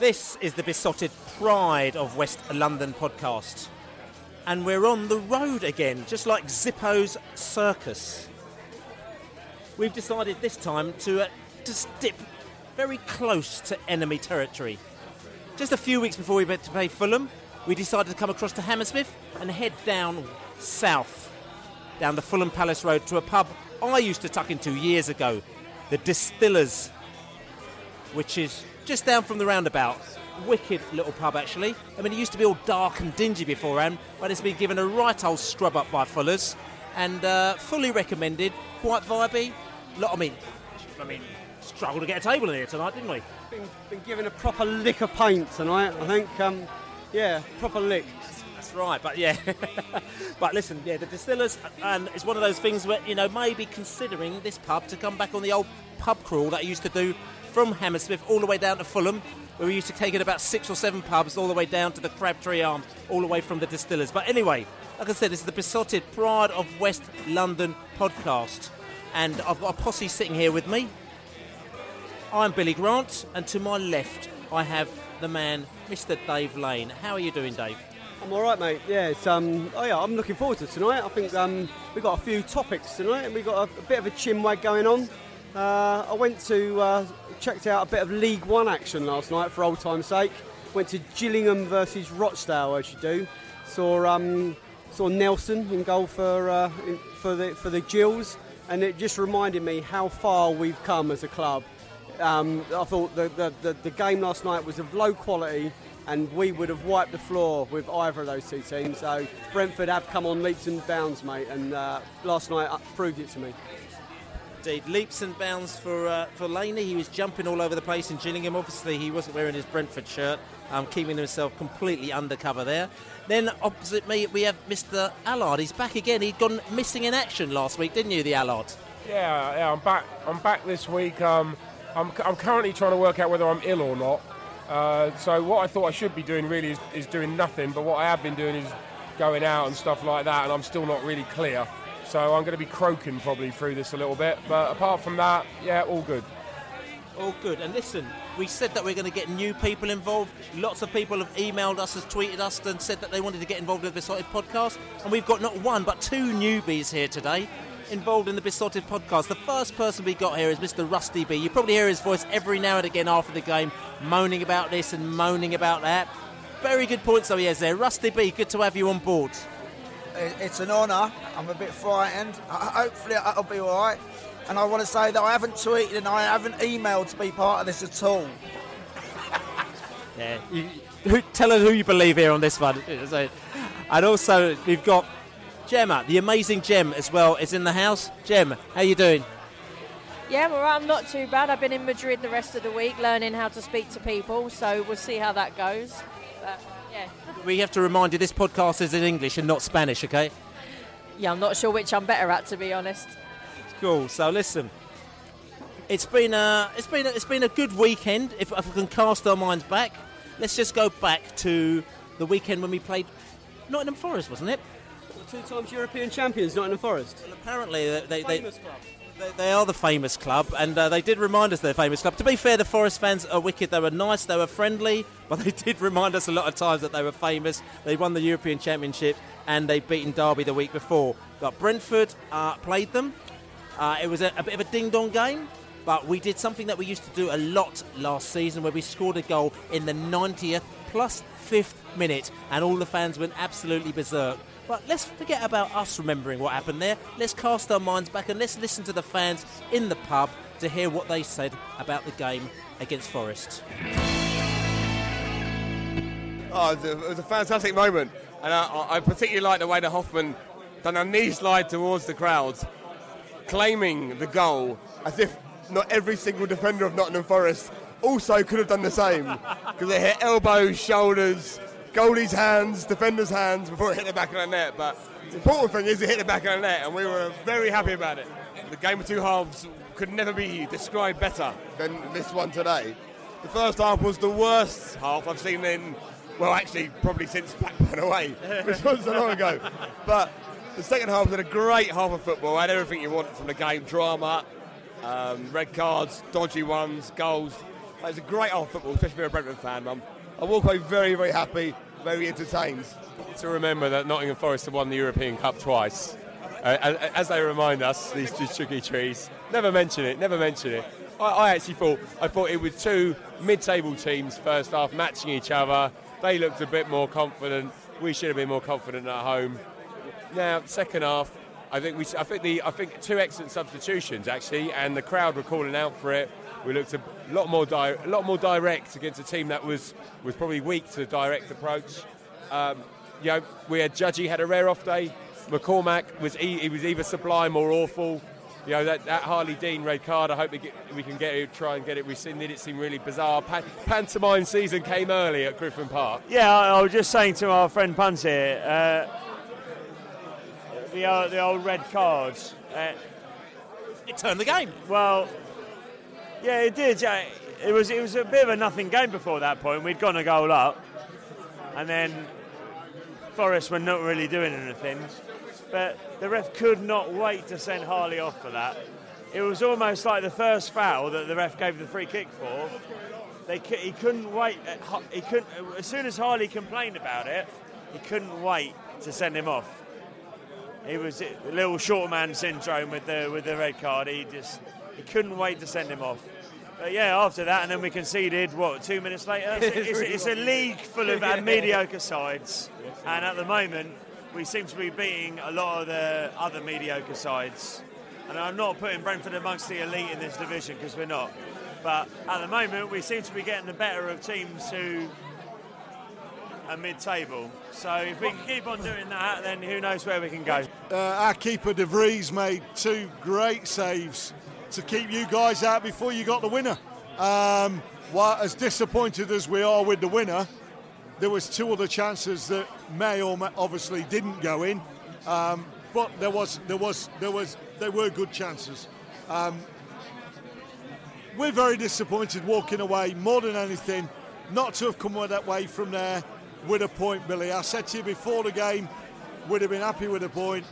This is the Beesotted pride of West London podcast. And we're on the road again, just like Zippo's circus. We've decided this time to uh, dip very close to enemy territory. Just a few weeks before we went to play Fulham, we decided to come across to Hammersmith and head down south, down the Fulham Palace Road to a pub I used to tuck into years ago, the Distillers, which is just down from the roundabout. Wicked little pub, actually. I mean, it used to be all dark and dingy beforehand, but it's been given a right old scrub up by Fuller's and uh, fully recommended. Quite vibey. Lot, I mean, I mean, struggled to get a table in here tonight, didn't we? Been, been given a proper lick of paint tonight, I think. Um, yeah, proper lick. That's right, but yeah. but listen, yeah, the distillers, and it's one of those things where, you know, maybe considering this pub to come back on the old pub crawl that I used to do from Hammersmith all the way down to Fulham, where we used to take it about six or seven pubs all the way down to the Crabtree Arms, all the way from the distillers. But anyway, like I said, this is the Beesotted Pride of West London podcast. And I've got a posse sitting here with me. I'm Billy Grant, and to my left, I have the man, Mr. Dave Lane. How are you doing, Dave? I'm all right, mate. Yeah, it's, um, oh yeah, I'm looking forward to tonight. I think um, we've got a few topics tonight, and we've got a, a bit of a chinwag going on. Uh, I went to uh, checked out a bit of League One action last night for old time's sake. Went to Gillingham versus Rochdale, as you do. Saw um, saw Nelson in goal for uh, in, for the for the Gills, and it just reminded me how far we've come as a club. Um, I thought the, the, the, the game last night was of low quality, and we would have wiped the floor with either of those two teams. So Brentford have come on leaps and bounds, mate, and uh, last night proved it to me. Indeed, leaps and bounds for uh, for Laney. He was jumping all over the place in Gillingham. Obviously, he wasn't wearing his Brentford shirt, um, keeping himself completely undercover there. Then opposite me, we have Mr. Allard. He's back again. He'd gone missing in action last week, didn't you, the Allard? Yeah, yeah. I'm back. I'm back this week. Um, I'm, I'm currently trying to work out whether I'm ill or not. Uh, so what I thought I should be doing really is, is doing nothing. But what I have been doing is going out and stuff like that, and I'm still not really clear. So I'm going to be croaking probably through this a little bit. But apart from that, yeah, all good. All good. And listen, we said that we're going to get new people involved. Lots of people have emailed us, has tweeted us, and said that they wanted to get involved with the Beesotted podcast. And we've got not one, but two newbies here today involved in the Beesotted podcast. The first person we got here is Mr. Russty Bee. You probably hear his voice every now and again after the game, moaning about this and moaning about that. Very good points, though, he has there. Russty Bee, good to have you on board it's an honour. I'm a bit frightened. Hopefully, I'll be all right. And I want to say that I haven't tweeted and I haven't emailed to be part of this at all. yeah, you, who, tell us who you believe here on this one. And also, we've got Gemma, the amazing Gem, as well, is in the house. Gem, how you doing? Yeah, well, I'm not too bad. I've been in Madrid the rest of the week learning how to speak to people, so we'll see how that goes. But yeah. We have to remind you this podcast is in English and not Spanish, okay? Yeah, I'm not sure which I'm better at, to be honest. Cool. So listen, it's been a it's been a, it's been a good weekend. If, if we can cast our minds back, let's just go back to the weekend when we played Nottingham Forest, wasn't it? Two times European champions, Nottingham Forest. Well, apparently, uh, they, they, they, club. They, are the famous club, and uh, they did remind us they're famous club. To be fair, the Forest fans are wicked. They were nice, they were friendly, but they did remind us a lot of times that they were famous. They won the European Championship, and they'd beaten Derby the week before. But Brentford uh, played them. Uh, it was a, a bit of a ding-dong game, but we did something that we used to do a lot last season, where we scored a goal in the 90th plus fifth minute, and all the fans went absolutely berserk. But let's forget about us remembering what happened there. Let's cast our minds back and let's listen to the fans in the pub to hear what they said about the game against Forest. Oh, it was a, fantastic moment, and I, I particularly like the way that Hofmann done a knee slide towards the crowd, claiming the goal as if not every single defender of Nottingham Forest also could have done the same because they hit elbows, shoulders, goalie's hands, defender's hands before it hit the back of the net. But the important thing is it hit the back of the net, and we were very happy about it. The game of two halves could never be described better than this one today. The first half was the worst half I've seen in, well, actually, probably since Blackburn away, which wasn't so long ago. But the second half was a great half of football. Had everything you want from the game: drama, um, red cards, dodgy ones, goals. It was a great half of football, especially you're a Brentford fan. Um, I walk away very, very happy, very entertained. To remember that Nottingham Forest have won the European Cup twice. Uh, as, they remind us, these two tricky trees. Never mention it, never mention it. I, I actually thought I thought it was two mid-table teams first half matching each other. They looked a bit more confident. We should have been more confident at home. Now, second half, I think we, I think the, I think two excellent substitutions actually, and the crowd were calling out for it. We looked a lot more, di- a lot more direct against a team that was was probably weak to the direct approach. Um, you know, we had Judgy had a rare off day. McCormack was e- he was either sublime or awful. You know that, that Harley Dean red card. I hope we, get, we can get it, try and get it rescinded. It seemed really bizarre. Pa- pantomime season came early at Griffin Park. Yeah, I, I was just saying to our friend Punt here, uh, the, old, the old red cards. Uh, It turned the game. well, yeah, it did. Yeah, it was it was a bit of a nothing game before that point. We'd gone a goal up, and then Forest were not really doing anything. But the ref could not wait to send Harley off for that. It was almost like the first foul that the ref gave the free kick for. They, he couldn't wait. Uh, he couldn't. Uh, as soon as Harley complained about it, he couldn't wait to send him off. He was uh, a little short man syndrome with the with the red card. He just he couldn't wait to send him off. But yeah, after that, and then we conceded. What two minutes later? It's, it's, it's a league full of uh, mediocre sides, and at the moment, we seem to be beating a lot of the other mediocre sides. And I'm not putting Brentford amongst the elite in this division because we're not. But at the moment, we seem to be getting the better of teams who are mid-table. So if we can keep on doing that, then who knows where we can go. Uh, our keeper De Vries made two great saves to keep you guys out before you got the winner. Um, as disappointed as we are with the winner, there was two other chances that may or may obviously didn't go in, um, but there was there was there was there were good chances. Um, we're very disappointed walking away more than anything, not to have come that way from there with a point, Billy. I said to you before the game, we'd have been happy with a point.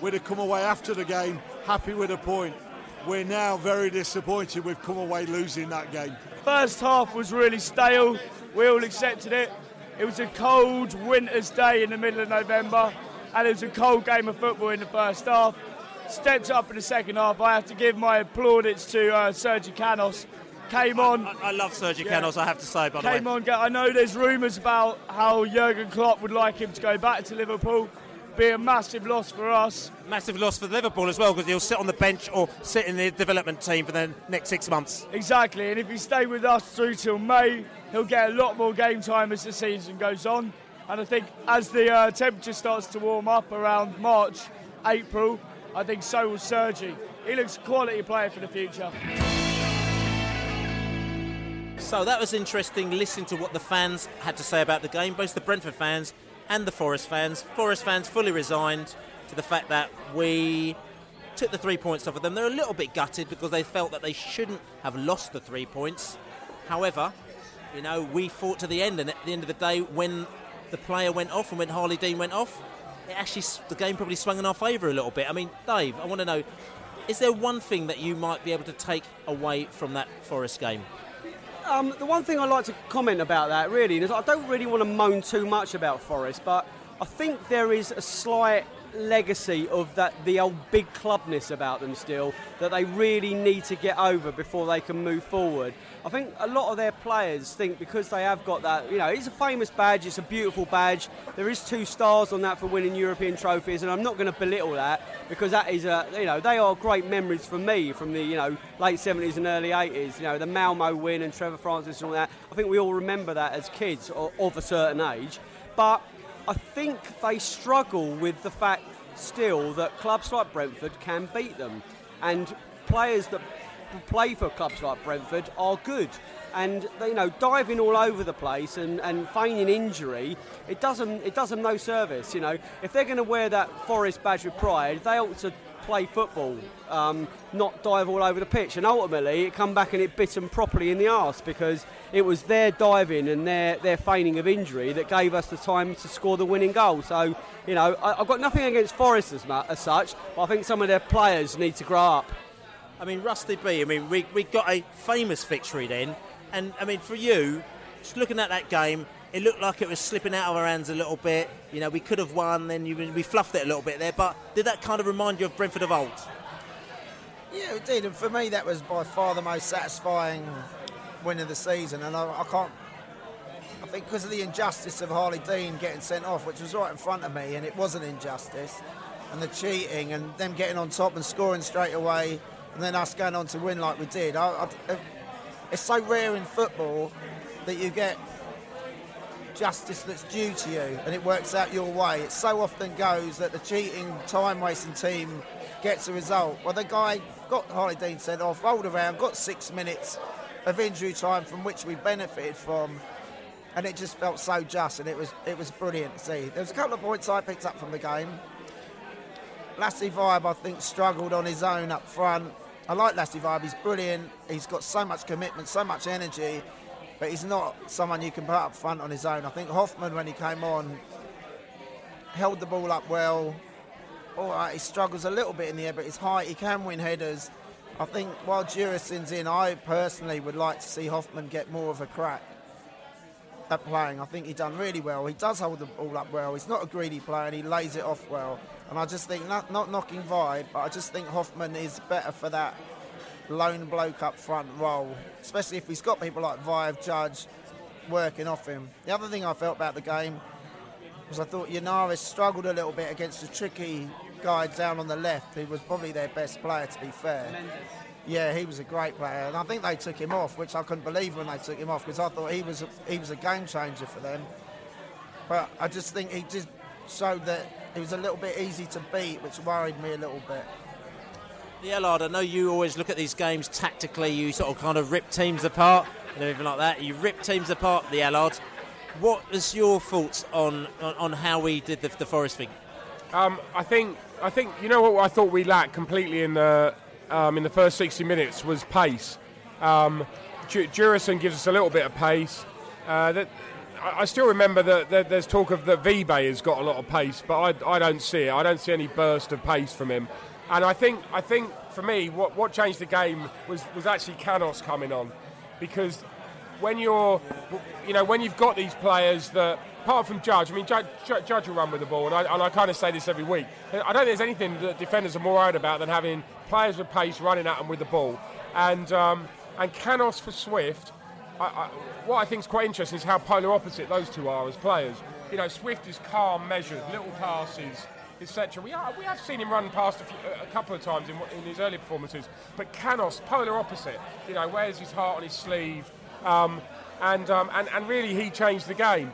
We'd have come away after the game happy with a point. We're now very disappointed we've come away losing that game. First half was really stale. We all accepted it. It was a cold winter's day in the middle of November, and it was a cold game of football in the first half. Stepped up in the second half. I have to give my plaudits to uh, Sergi Canos. Came on. I, I love Sergio Yeah. Canos, I have to say, by the Came on. I know there's rumours about how Jurgen Klopp would like him to go back to Liverpool. Be a massive loss for us. Massive loss for Liverpool as well because he'll sit on the bench or sit in the development team for the next six months. Exactly, and if he stay with us through till May, he'll get a lot more game time as the season goes on. And I think as the uh, temperature starts to warm up around March, April, I think so will Sergi. He looks a quality player for the future. So that was interesting listening to what the fans had to say about the game, both the Brentford fans and the Forest fans. Forest fans fully resigned to the fact that we took the three points off of them. They're a little bit gutted because they felt that they shouldn't have lost the three points. However, You know, we fought to the end, and at the end of the day, when the player went off and when Harley Dean went off, it actually the game probably swung in our favour a little bit. I mean, Dave, I want to know: is there one thing that you might be able to take away from that Forest game? Um, the one thing I'd like to comment about that really is I don't really want to moan too much about Forest, but I think there is a slight legacy of that the old big clubness about them still that they really need to get over before they can move forward. I think a lot of their players think because they have got that, you know, it's a famous badge, it's a beautiful badge. There is two stars on that for winning European trophies, and I'm not going to belittle that because that is a, you know, they are great memories for me from the, you know, late 70s and early 80s. You know, the Malmo win and Trevor Francis and all that. I think we all remember that as kids of a certain age, but I think they struggle with the fact still that clubs like Brentford can beat them, and players that play for clubs like Brentford are good. And you know, diving all over the place and, and feigning injury, it doesn't it does them no service. You know, if they're going to wear that Forest badge with pride, they ought to play football, um, not dive all over the pitch. And ultimately, it come back and it bit them properly in the arse because it was their diving and their, their feigning of injury that gave us the time to score the winning goal. So, you know, I, I've got nothing against Forest as, mu- as such, but I think some of their players need to grow up. I mean, Russty Bee. I mean, we we got a famous victory then, and I mean, for you, just looking at that game, it looked like it was slipping out of our hands a little bit. You know, we could have won, then you, we fluffed it a little bit there. But did that kind of remind you of Brentford of old? Yeah, it did. And for me, that was by far the most satisfying win of the season. And I, I can't. I think because of the injustice of Harley Dean getting sent off, which was right in front of me, and it was an injustice, and the cheating and them getting on top and scoring straight away, and then us going on to win like we did. I, I, it's so rare in football that you get justice that's due to you and it works out your way. It so often goes that the cheating, time wasting team gets a result. Well, the guy got Harley Dean sent off, rolled around, got six minutes of injury time from which we benefited from. And it just felt so just, and it was it was brilliant to see. There was a couple of points I picked up from the game. Lasse Vibe, I think, struggled on his own up front. I like Lasse Vibe, he's brilliant. He's got so much commitment, so much energy, but he's not someone you can put up front on his own. I think Hofmann, when he came on, held the ball up well. All right, he struggles a little bit in the air, but he's high, he can win headers. I think while Jurisin's in, I personally would like to see Hofmann get more of a crack at playing. I think he done really well. He does hold the ball up well. He's not a greedy player and he lays it off well. And I just think, not, not knocking Vibe, but I just think Hofmann is better for that lone bloke up front role, especially if he's got people like Vibe, Judge working off him. The other thing I felt about the game was I thought Yennaris struggled a little bit against a tricky guy down on the left, who was probably their best player, to be fair. Yeah, he was a great player, and I think they took him off, which I couldn't believe when they took him off because I thought he was a, he was a game changer for them. But I just think he just showed that he was a little bit easy to beat, which worried me a little bit. The Lard, I know you always look at these games tactically. You sort of kind of rip teams apart and everything like that. You rip teams apart, the Allard. What is your thoughts on, on, on how we did the, the Forest thing? Um, I think I think you know what I thought we lacked completely in the um, in the first 60 minutes was pace. Um, Jurison gives us a little bit of pace. Uh, that I I still remember that, that there's talk of that Vibe has got a lot of pace, but I, I don't see it. I don't see any burst of pace from him. And I think I think for me, what, what changed the game was was actually Canos coming on, because when you're, you know, when you've got these players that, apart from Judge, I mean, Judge, Judge will run with the ball, and I, and I kind of say this every week. I don't think there's anything that defenders are more worried about than having players with pace running at them with the ball. And um, and Canos for Swift, I, I, what I think is quite interesting is how polar opposite those two are as players. You know, Swift is calm, measured, little passes, etc. We, are, we have seen him run past a, few, a couple of times in, in his early performances, but Canos, polar opposite. You know, wears his heart on his sleeve, um, and, um, and and really he changed the game.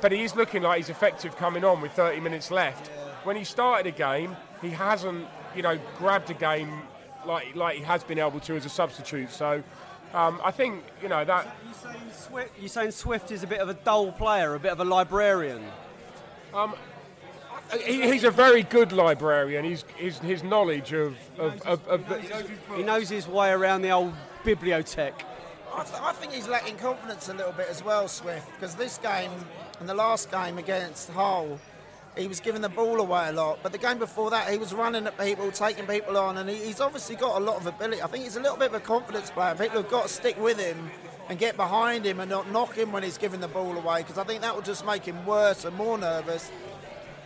But he is looking like he's effective coming on with 30 minutes left. When he started a game, he hasn't, you know, grabbed a game like like he has been able to as a substitute. So um, I think you know that. Swift, you're saying Swift is a bit of a dull player, a bit of a librarian. Um, he, he's a very good librarian. He's, his, his knowledge of, of, of, of the, He knows his way around the old bibliothèque. I, th- I think he's lacking confidence a little bit as well, Swift, because this game and the last game against Hull, he was giving the ball away a lot. But the game before that, he was running at people, taking people on, and he, he's obviously got a lot of ability. I think he's a little bit of a confidence player. People have got to stick with him and get behind him and not knock him when he's giving the ball away, because I think that will just make him worse and more nervous.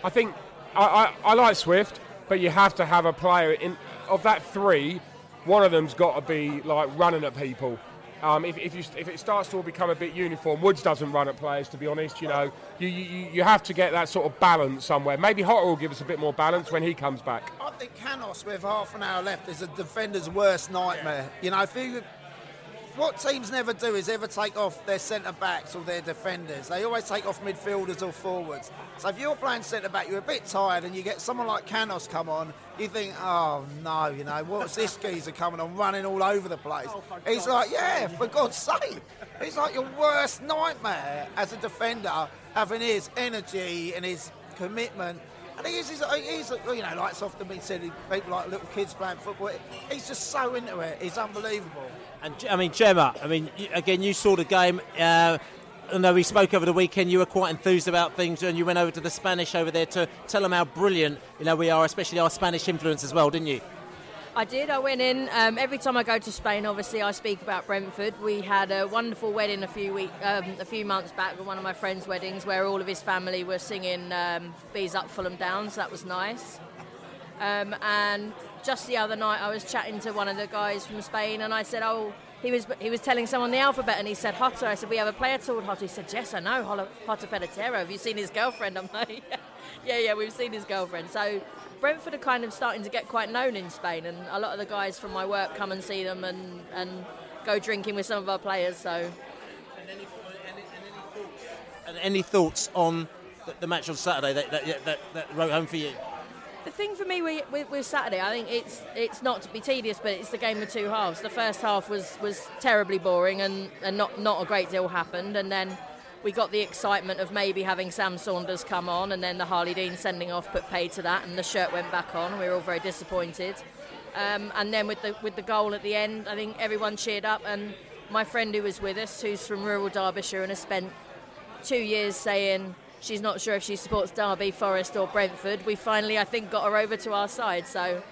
I think I, I, I like Swift, but you have to have a player in of that three. One of them's got to be like running at people. Um, if, if, you, if it starts to all become a bit uniform, Woods doesn't run at players. To be honest, you know, you, you, you have to get that sort of balance somewhere. Maybe Jota will give us a bit more balance when he comes back. I think Canos, with half an hour left, is a defender's worst nightmare. You know, if you what teams never do is ever take off their centre backs or their defenders. They always take off midfielders or forwards. So if you're playing centre back, you're a bit tired, and you get someone like Canos come on, you think, oh no, you know, what's this geezer coming on, running all over the place? He's like, yeah, for God's sake. He's like your worst nightmare as a defender, having his energy and his commitment. And he is, he's, he's, you know, like it's often been said, people like little kids playing football. He's just so into it. He's unbelievable. And I mean, Gemma, I mean, again, you saw the game. Uh, I know we spoke over the weekend. You were quite enthused about things, and you went over to the Spanish over there to tell them how brilliant you know we are, especially our Spanish influence as well, didn't you? I did. I went in. Um, every time I go to Spain, obviously, I speak about Brentford. We had a wonderful wedding a few week, um, a few months back, with one of my friends' weddings, where all of his family were singing um, "Bees Up, Fulham Down." So that was nice. Um, and just the other night, I was chatting to one of the guys from Spain, and I said, "Oh." He was he was telling someone the alphabet, and he said Jota. I said, "We have a player called Jota." He said, "Yes, I know Jota Peleteiro. Have you seen his girlfriend?" I'm like, "Yeah, yeah, yeah, we've seen his girlfriend." So Brentford are kind of starting to get quite known in Spain, and a lot of the guys from my work come and see them and, and go drinking with some of our players. So, and any, any, any, thoughts, and any thoughts on the, the, match on Saturday that, that, that, that wrote home for you? The thing for me with, with, with, Saturday, I think it's it's not to be tedious, but it's the game of two halves. The first half was, was terribly boring and, and not, not a great deal happened, and then we got the excitement of maybe having Sam Saunders come on, and then the Harley Dean sending off put paid to that, and the shirt went back on. We were all very disappointed. Um, and then with the with the goal at the end, I think everyone cheered up. And my friend who was with us, who's from rural Derbyshire and has spent two years saying she's not sure if she supports Derby, Forest, or Brentford, we finally, I think, got her over to our side. So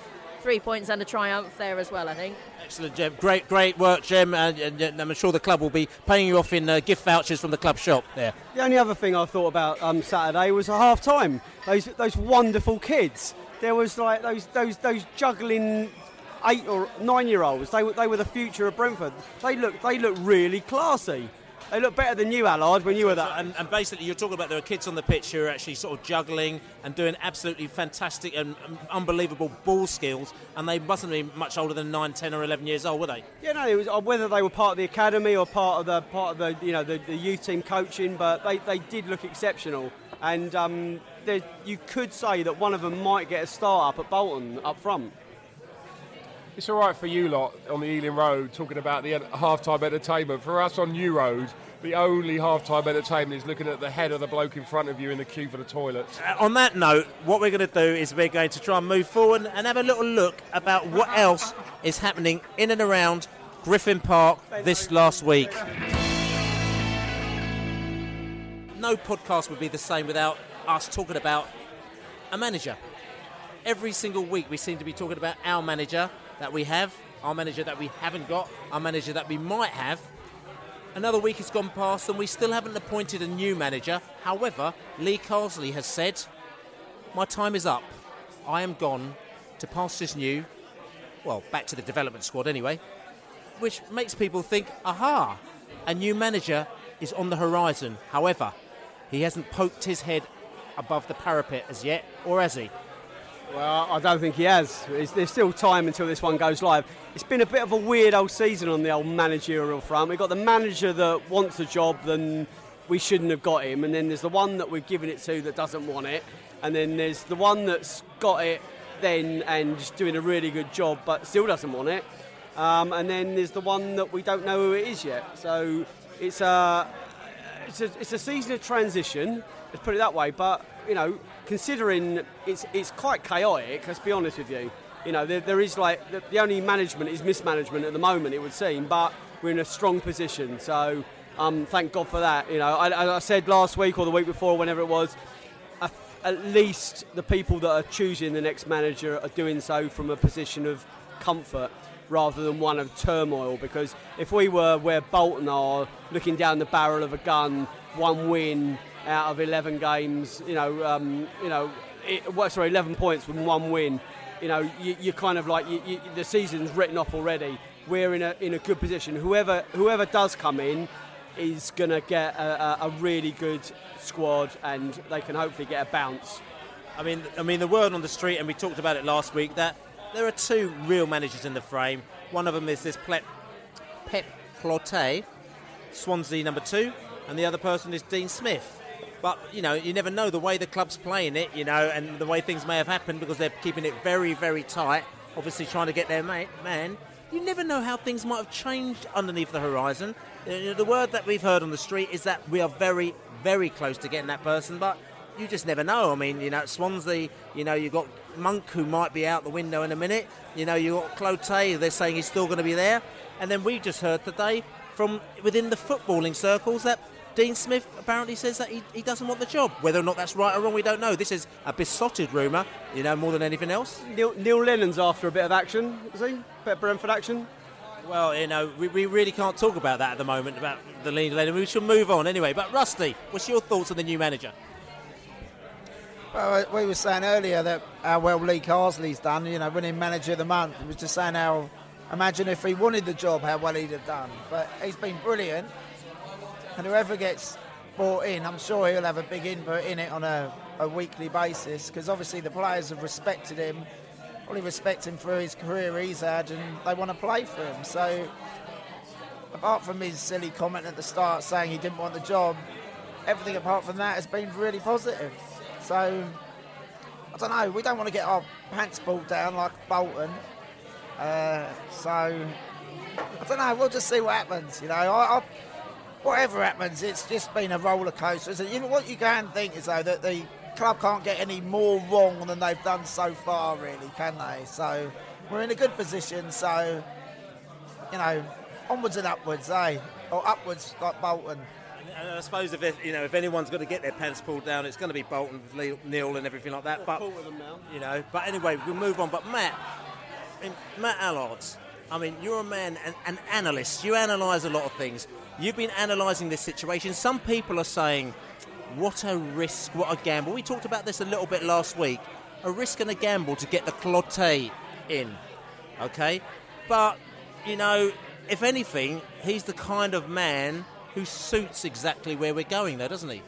three points and a triumph there as well, I think. Excellent, Jim. Great, great work, Jim. And, and, and, I'm sure the club will be paying you off in uh, gift vouchers from the club shop there. The only other thing I thought about um, Saturday was a half time. Those those wonderful kids. There was like those those those juggling eight or nine year olds. They were they were the future of Brentford. They look they look really classy. They look better than you, Allard, when you were that. And, and, basically, you're talking about there are kids on the pitch who are actually sort of juggling and doing absolutely fantastic and unbelievable ball skills, and they mustn't be much older than 9, 10, or 11 years old, were they? Yeah, no, it was uh, whether they were part of the academy or part of the part of the you know the, the youth team coaching, but they, they did look exceptional. And um, there, you could say that one of them might get a start up at Bolton up front. It's all right for you lot on the Ealing Road talking about the half-time entertainment. For us on New Road, the only half-time entertainment is looking at the head of the bloke in front of you in the queue for the toilets. Uh, on that note, what we're going to do is we're going to try and move forward and have a little look about what else is happening in and around Griffin Park this last week. No podcast would be the same without us talking about a manager. Every single week we seem to be talking about our manager that we have, our manager that we haven't got, our manager that we might have. Another week has gone past and we still haven't appointed a new manager. However, Lee Carsley has said, My time is up. I am gone to Pastures New, well, back to the development squad anyway, which makes people think, aha, a new manager is on the horizon. However, he hasn't poked his head above the parapet as yet, or has he? Well, I don't think he has. there's still time until this one goes live. It's been a bit of a weird old season on the old managerial front. We've got the manager that wants a job, then we shouldn't have got him. And then there's the one that we've given it to that doesn't want it. And then there's the one that's got it then and just doing a really good job but still doesn't want it. Um, and then there's the one that we don't know who it is yet. So it's a, it's a, it's a season of transition, let's put it that way. But, you know, considering it's it's quite chaotic. Let's be honest with you. You know, there, there is like the, the, only management is mismanagement at the moment. It would seem, but we're in a strong position. So um, thank God for that. You know, I, I said last week or the week before, whenever it was, at least the people that are choosing the next manager are doing so from a position of comfort rather than one of turmoil. Because if we were where Bolton are, looking down the barrel of a gun, one win out of 11 games, you know, um, you know, it, well, sorry, 11 points from one win. You know, you, you're kind of like you, you, the season's written off already. We're in a in a good position. Whoever whoever does come in is going to get a, a, a really good squad, and they can hopefully get a bounce. I mean, I mean, the word on the street, and we talked about it last week, that there are two real managers in the frame. One of them is this Pep, Pep Clotet, Swansea number two, and the other person is Dean Smith. But you know, you never know the way the club's playing it, you know, and the way things may have happened because they're keeping it very, very tight. Obviously, trying to get their mate, man. You never know how things might have changed underneath the horizon. The word that we've heard on the street is that we are very, very close to getting that person, but you just never know. I mean, you know, Swansea, you know, you've got Monk who might be out the window in a minute. You know, you've got Clotet, they're saying he's still going to be there. And then we just heard today from within the footballing circles that Dean Smith apparently says that he, he doesn't want the job. Whether or not that's right or wrong, we don't know. This is a Beesotted rumour, you know, more than anything else. Neil, Neil Lennon's after a bit of action, is he? bit of Brentford action. Well, you know, we, we really can't talk about that at the moment, about the lead lane. We should move on anyway. But Rusty, what's your thoughts on the new manager? Well, we were saying earlier that how well Lee Carsley's done, you know, winning manager of the month. We was just saying how, imagine if he wanted the job, how well he'd have done. But he's been brilliant. And whoever gets bought in, I'm sure he'll have a big input in it on a, a weekly basis because obviously the players have respected him. Probably respect him for his career he's had and they want to play for him. So, apart from his silly comment at the start saying he didn't want the job, everything apart from that has been really positive. So, I don't know. We don't want to get our pants pulled down like Bolton. Uh, so, I don't know. We'll just see what happens. You know, I, I, whatever happens, it's just been a roller coaster. So, you know what you can think is though that the club can't get any more wrong than they've done so far, really, can they? So, we're in a good position. So, you know, onwards and upwards, eh? Or upwards like Bolton. And I suppose if it, you know if anyone's got to get their pants pulled down, it's going to be Bolton, with Neil- Neil, and everything like that. But you know, but anyway, we'll move on. But Matt, Matt Allard, I mean, you're a man, an, an analyst. You analyse a lot of things. You've been analysing this situation. Some people are saying, "What a risk! What a gamble." We talked about this a little bit last week. A risk and a gamble to get the Clotet in. Okay, but you know, if anything, he's the kind of man who suits exactly where we're going, though, doesn't he?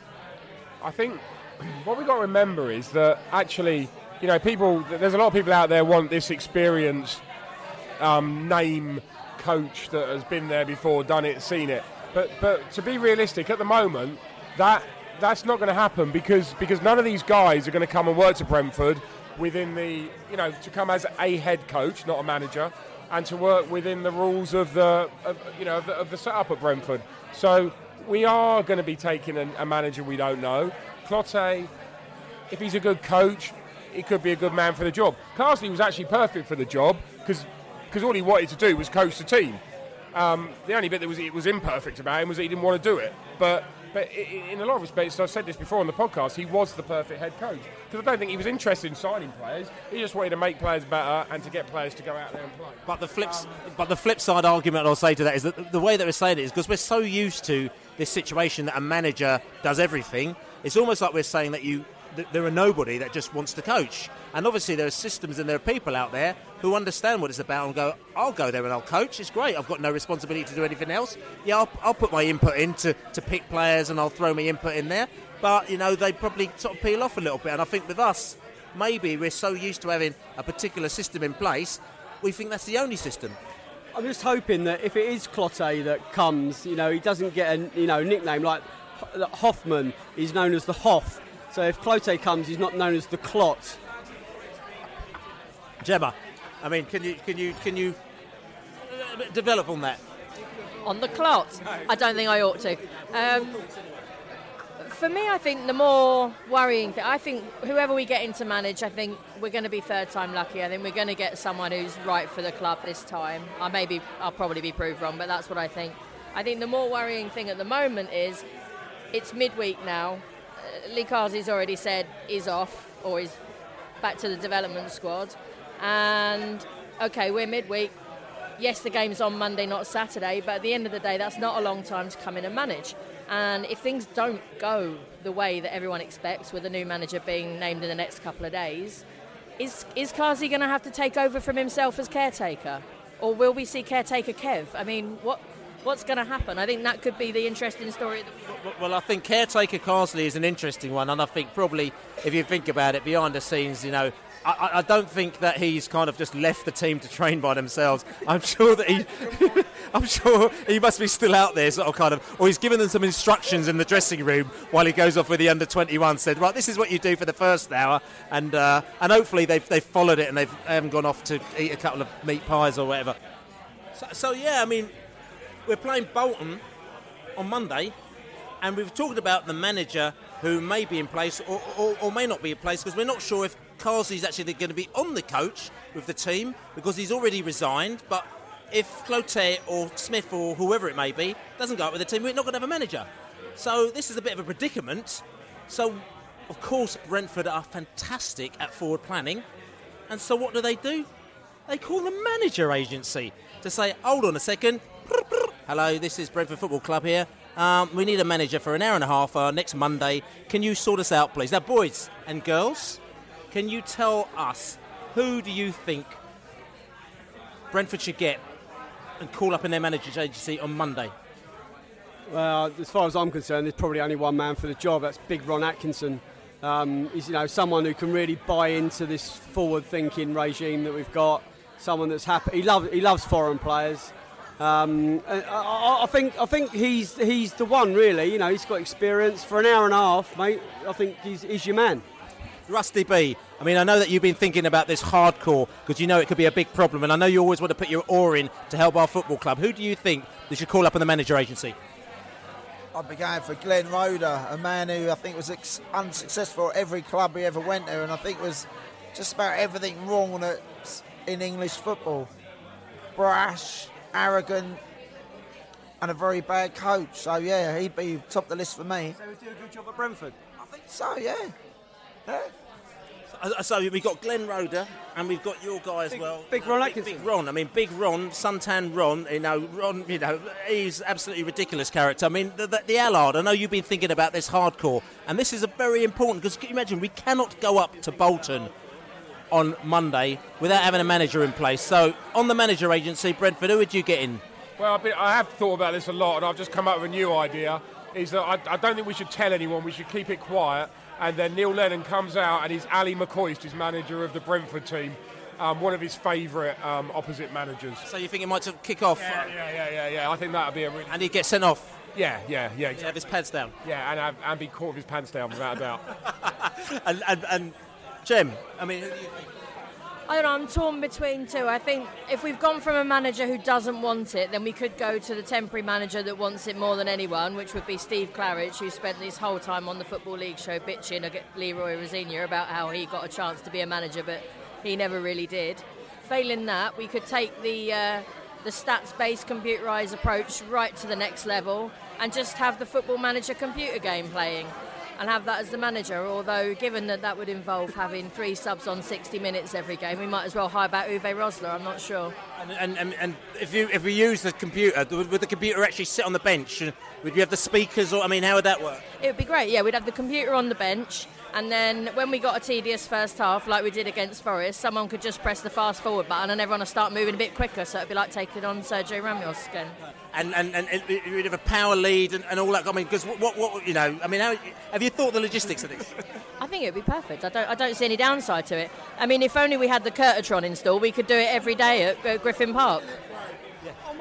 I think what we've got to remember is that actually, you know, people, there's a lot of people out there want this experienced um, name coach that has been there before, done it, seen it. But but to be realistic, at the moment, that that's not going to happen because because none of these guys are going to come and work to Brentford within the you know to come as a head coach, not a manager, and to work within the rules of the of, you know of the, of the setup at Brentford. So we are going to be taking a, a manager we don't know. Clotet, if he's a good coach, he could be a good man for the job. Carsley was actually perfect for the job because because all he wanted to do was coach the team. Um, the only bit that was it was imperfect about him was that he didn't want to do it. But but in a lot of respects, I've said this before on the podcast, he was the perfect head coach because I don't think he was interested in signing players. He just wanted to make players better and to get players to go out there and play. But the flip, but the flip side argument I'll say to that is that the way that we're saying it is because we're so used to this situation that a manager does everything. It's almost like we're saying that you there are nobody that just wants to coach. And obviously there are systems and there are people out there who understand what it's about and go, I'll go there and I'll coach. It's great. I've got no responsibility to do anything else. Yeah, I'll, I'll put my input in to, to pick players and I'll throw my input in there. But you know they probably sort of peel off a little bit. And I think with us, maybe we're so used to having a particular system in place, we think that's the only system. I'm just hoping that if it is Clotet that comes, you know, he doesn't get a you know nickname like Hofmann. He's known as the Hoff. So if Clote comes, he's not known as the Clot. Gemma, I mean, can you can you can you uh, develop on that? On the clot? I don't think I ought to. Um, for me, I think the more worrying thing, I think whoever we get in to manage, I think we're going to be third time lucky. I think we're going to get someone who's right for the club this time. I maybe I'll probably be proved wrong, but that's what I think. I think the more worrying thing at the moment is it's midweek now. Lee Carsley's already said he's off or he's back to the development squad, and okay, we're midweek. Yes, the game's on Monday, not Saturday, but at the end of the day, that's not a long time to come in and manage. And if things don't go the way that everyone expects, with a new manager being named in the next couple of days, is is Carsey going to have to take over from himself as caretaker, or will we see caretaker Kev? I mean, what what's going to happen? I think that could be the interesting story. Well, I think caretaker Carsley is an interesting one, and I think probably if you think about it behind the scenes, you know, I, I, don't think that he's kind of just left the team to train by themselves. I'm sure that he, I'm sure he must be still out there, sort of kind of, or he's given them some instructions in the dressing room while he goes off with the under 21. Said, right, this is what you do for the first hour, and uh, and hopefully they've they've followed it and they've they haven't gone off to eat a couple of meat pies or whatever. So, so yeah, I mean, we're playing Bolton on Monday, and we've talked about the manager who may be in place or, or, or may not be in place because we're not sure if Carsley's actually going to be on the coach with the team because he's already resigned. But if Clotet or Smith or whoever it may be doesn't go up with the team, we're not going to have a manager. So this is a bit of a predicament. So, of course, Brentford are fantastic at forward planning. And so what do they do? They call the manager agency to say, hold on a second. Hello, this is Brentford Football Club here. Um, we need a manager for an hour and a half uh, next Monday. Can you sort us out, please? Now, boys and girls, can you tell us who do you think Brentford should get and call up in their manager's agency on Monday? Well, as far as I'm concerned, there's probably only one man for the job. That's Big Ron Atkinson. Um, he's you know someone who can really buy into this forward-thinking regime that we've got. Someone that's happy. He loves he loves foreign players. Um, I, I, think I think he's he's the one really. You know, he's got experience for an hour and a half, mate. I think he's, he's your man. Russty Bee, I mean, I know that you've been thinking about this hardcore because you know it could be a big problem, and I know you always want to put your oar in to help our football club. Who do you think they should call up in the manager agency? I'd be going for Glenn Roeder, a man who I think was ex- unsuccessful at every club he ever went to, and I think was just about everything wrong in English football. Brash, arrogant, and a very bad coach. So yeah, he'd be top of the list for me. So he'd do a good job at Brentford. I think so. Yeah. yeah. Uh, so we've got Glenn Roeder and we've got your guy as big, well. Big Ron Atkinson. Big, big, Ron. I mean, Big Ron, Suntan Ron. You know, Ron. You know, he's absolutely ridiculous character. I mean, the, the, the Allard. I know you've been thinking about this hardcore, and this is a very important because can you imagine we cannot go up to Bolton on Monday without having a manager in place. So on the manager agency, Brentford, who would you get in? Well, been, I have thought about this a lot, and I've just come up with a new idea. Is that I, I don't think we should tell anyone. We should keep it quiet and then Neil Lennon comes out and he's Ally McCoist, his manager of the Brentford team. Um, one of his favourite um, opposite managers. So you think he might kick off? Yeah, yeah, yeah, yeah, yeah. I think that would be a really. And he'd get sent off. Yeah, yeah, yeah. Exactly. Have his pants down. Yeah, and and be caught with his pants down without a doubt. and, and, and Gem, I mean? I don't know, I'm torn between two. I think if we've gone from a manager who doesn't want it, then we could go to the temporary manager that wants it more than anyone, which would be Steve Claridge, who spent his whole time on the Football League show bitching at Leroy Rosenior about how he got a chance to be a manager, but he never really did. Failing that, we could take the, uh, the stats-based computerised approach right to the next level and just have the football manager computer game playing and have that as the manager. Although, given that that would involve having three subs on 60 minutes every game, we might as well hire back Uwe Rosler. I'm not sure. And, and, and if you if we use the computer, would the computer actually sit on the bench? Would you have the speakers, or I mean, how would that work? It would be great. Yeah, we'd have the computer on the bench. And then when we got a tedious first half, like we did against Forest, someone could just press the fast forward button and everyone will start moving a bit quicker. So it'd be like taking on Sergio Ramos again and and, and, and you'd have a power lead and, and all that. I mean, because what, what you know, I mean, how, have you thought the logistics of this? I think it would be perfect. I don't I don't see any downside to it. I mean, if only we had the Curtatron installed, we could do it every day at uh, Griffin Park.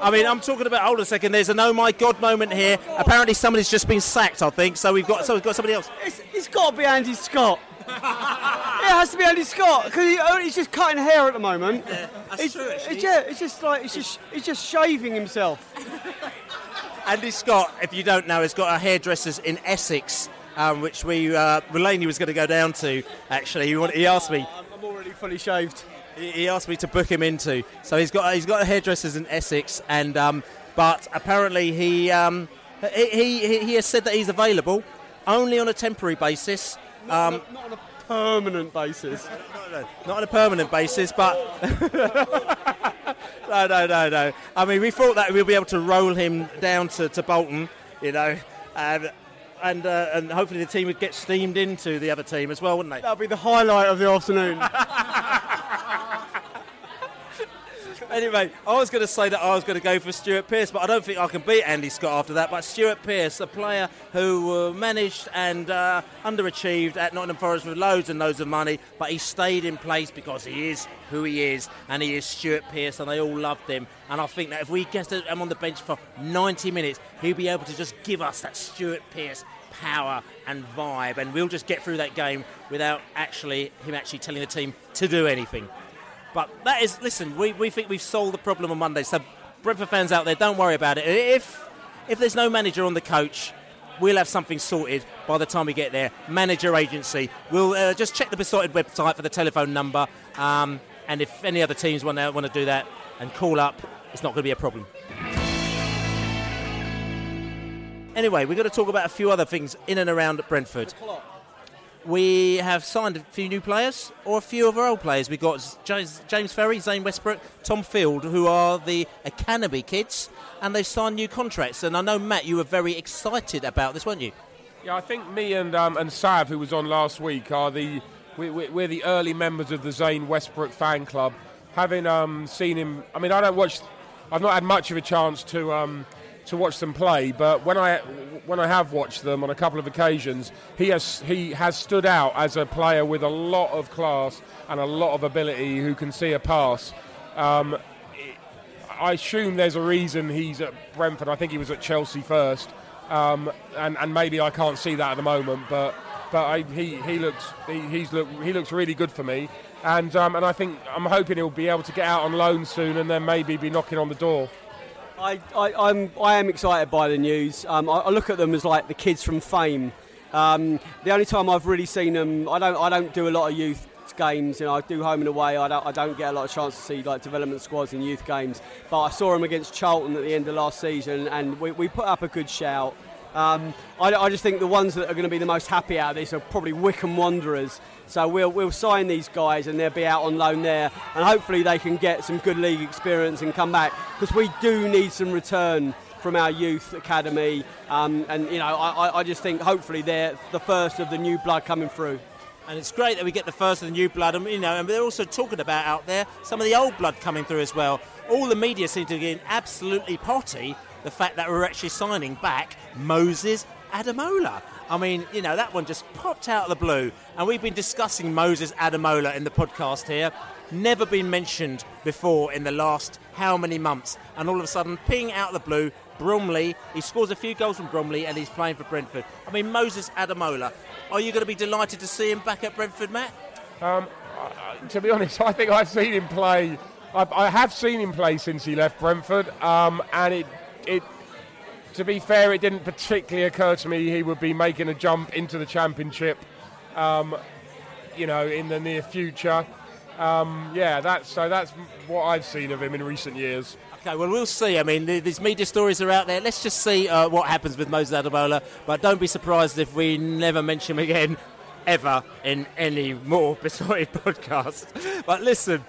I mean, I'm talking about. Hold on a second. There's an oh my god moment here. Apparently, somebody's just been sacked. I think so. We've got so we've got somebody else. it's, it's got to be Andy Scott. It has to be Andy Scott because he, oh, he's just cutting hair at the moment. Yeah, that's it's, true. It's, yeah, it's just like it's just he's just shaving himself. Andy Scott, if you don't know, has got a hairdressers in Essex um, which we uh, Mulaney was going to go down to. Actually, he, want, he asked me. I'm already fully shaved. He, he asked me to book him into. So he's got he's got hairdressers in Essex, and um, but apparently he, um, he, he he has said that he's available only on a temporary basis. Um, not on a permanent basis. not on a permanent basis, but no, no, no, no. I mean, we thought that we'll be able to roll him down to, to Bolton, you know, and and uh, and hopefully the team would get steamed into the other team as well, wouldn't they? That'll be the highlight of the afternoon. Anyway, I was going to say that I was going to go for Stuart Pearce, but I don't think I can beat Andy Scott after that. But Stuart Pearce, a player who uh, managed and uh, underachieved at Nottingham Forest with loads and loads of money, but he stayed in place because he is who he is, and he is Stuart Pearce, and they all loved him. And I think that if we get him on the bench for 90 minutes, he'll be able to just give us that Stuart Pearce power and vibe, and we'll just get through that game without actually him actually telling the team to do anything. But that is, listen, we, we think we've solved the problem on Monday. So, Brentford fans out there, don't worry about it. If if there's no manager on the coach, we'll have something sorted by the time we get there. Manager agency. We'll uh, just check the Beesotted website for the telephone number. Um, and if any other teams want to want to do that and call up, it's not going to be a problem. Anyway, we're going to talk about a few other things in and around Brentford. We have signed a few new players or a few of our old players. We've got James, Ferry, Zain Westbrooke, Tom Field, who are the academy kids, and they've signed new contracts. And I know, Matt, you were very excited about this, weren't you? Yeah, I think me and um, and Sav, who was on last week, are the we, we, we're the early members of the Zain Westbrooke fan club. Having um, seen him, I mean, I don't watch. I've not had much of a chance to um, to watch them play, but when I when I have watched them on a couple of occasions, he has he has stood out as a player with a lot of class and a lot of ability who can see a pass. Um, I assume there's a reason he's at Brentford. I think he was at Chelsea first, um, and and maybe I can't see that at the moment, but but I, he he looks he, he's look he looks really good for me, and um, and I think I'm hoping he'll be able to get out on loan soon, and then maybe be knocking on the door. I, I, I'm, I am excited by the news. Um, I, I look at them as like the kids from Fame. Um, the only time I've really seen them, I don't, I don't do a lot of youth games. You know, I do home and away. I don't, I don't get a lot of chance to see like development squads in youth games. But I saw them against Charlton at the end of last season, and we, we put up a good shout. Um, I, I, just think the ones that are going to be the most happy out of this are probably Wycombe Wanderers. So we'll, we'll sign these guys and they'll be out on loan there, and hopefully they can get some good league experience and come back because we do need some return from our youth academy. Um, and you know, I, I just think hopefully they're the first of the new blood coming through. And it's great that we get the first of the new blood, and you know, and they're also talking about out there some of the old blood coming through as well. All the media seem to be getting absolutely potty the fact that we're actually signing back Moses Adamola. I mean, you know, that one just popped out of the blue. And we've been discussing Moses Adamola in the podcast here. Never been mentioned before in the last how many months. And all of a sudden, ping out of the blue, Bromley. He scores a few goals from Bromley and he's playing for Brentford. I mean, Moses Adamola. Are you going to be delighted to see him back at Brentford, Matt? Um, to be honest, I think I've seen him play. I've, I have seen him play since he left Brentford, um, and it it to be fair, it didn't particularly occur to me he would be making a jump into the championship, um, you know, in the near future. Um, yeah, that's so that's what I've seen of him in recent years. Okay, well, we'll see. I mean, these media stories are out there. Let's just see uh, what happens with Moses Ademola. But don't be surprised if we never mention him again, ever, in any more Beesotted podcast. But listen,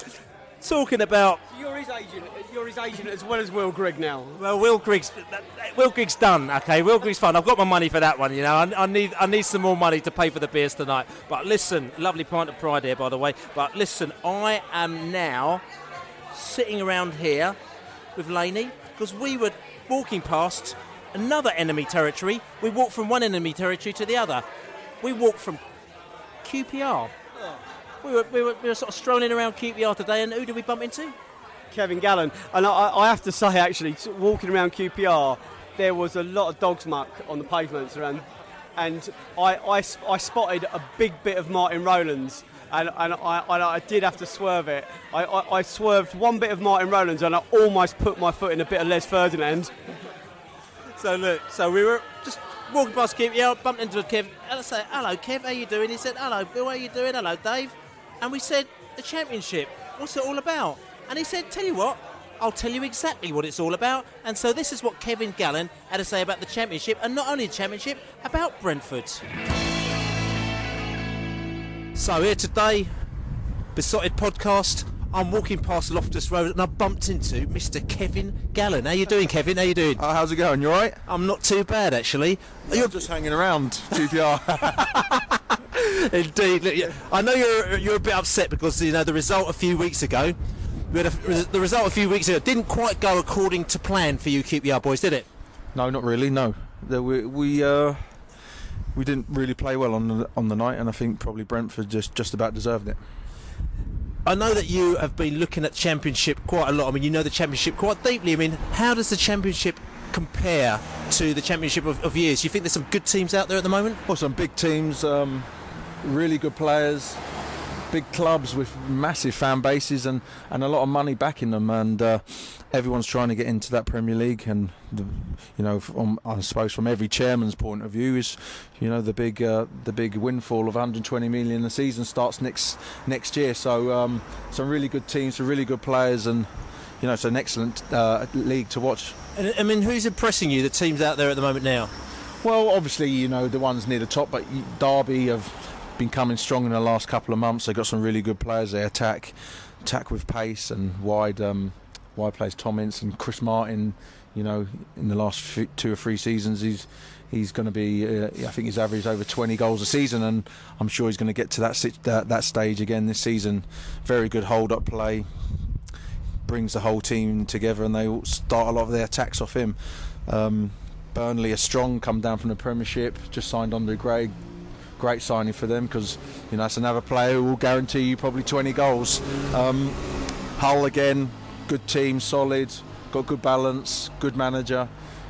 talking about. You're his agent. You're his agent as well as Will Grigg now. Well, Will Grigg's Will Grigg's done. Okay, Will Grigg's fine. I've got my money for that one. You know, I, I, need I need some more money to pay for the beers tonight. But listen, lovely pint of pride here, by the way. But listen, I am now sitting around here with Laney because we were walking past another enemy territory. We walked from one enemy territory to the other. We walked from QPR oh. we were, we were, we were sort of strolling around QPR today, and who did we bump into? Kevin Gallen. And I, I have to say, actually, walking around QPR, there was a lot of dog's muck on the pavements around, and I, I, I spotted a big bit of Martin Rowlands. And, and I, I, did have to swerve it. I, I, I swerved one bit of Martin Rowlands and I almost put my foot in a bit of Les Ferdinand. so look, so we were just walking past Kev, yeah, I bumped into Kev, and I said, "Hello, Kev, how you doing?" He said, "Hello, Bill, how are you doing?" "Hello, Dave," and we said, "The championship. What's it all about?" And he said, "Tell you what." I'll tell you exactly what it's all about. And so this is what Kevin Gallen had to say about the championship, and not only the championship, about Brentford. So here today, Beesotted Podcast. I'm walking past Loftus Road and I bumped into Mr. Kevin Gallen. How you doing, Kevin? How you doing? Oh, how's it going? You alright? I'm not too bad, actually. You're just hanging around, QPR. Indeed. Look, yeah, I know you're you're a bit upset because you know the result a few weeks ago. We had a, the result a few weeks ago didn't quite go according to plan for you QPR boys, did it? no, not really. No, There we we uh, we didn't really play well on the on the night, and I think probably Brentford just just about deserved it. I know that you have been looking at Championship quite a lot. I mean, you know the Championship quite deeply. I mean, how does the Championship compare to the Championship of, of years? Do you think there's some good teams out there at the moment? Well, some big teams, um, really good players, big clubs with massive fan bases and, and a lot of money backing them, and uh, everyone's trying to get into that Premier League. And the, you know, from, I suppose from every chairman's point of view, is you know the big uh, the big windfall of 120 million a season starts next next year. So um, some really good teams, some really good players, and you know it's an excellent uh, league to watch. And, I mean, who's impressing you? The teams out there at the moment now. Well, obviously, you know the ones near the top, but Derby have been coming strong in the last couple of months. They've got some really good players. They attack, attack with pace and wide. Um, wide plays Tom Ince and Chris Martin. You know, in the last few, two or three seasons, he's he's going to be. Uh, I think he's averaged over 20 goals a season, and I'm sure he's going to get to that that, that stage again this season. Very good hold-up play. Brings the whole team together, and they start a lot of their attacks off him. Um, Burnley are strong, come down from the Premiership, just signed Andre Gray. Great signing for them because you know that's another player who will guarantee you probably 20 goals. Um, Hull again, good team, solid, got good balance, good manager.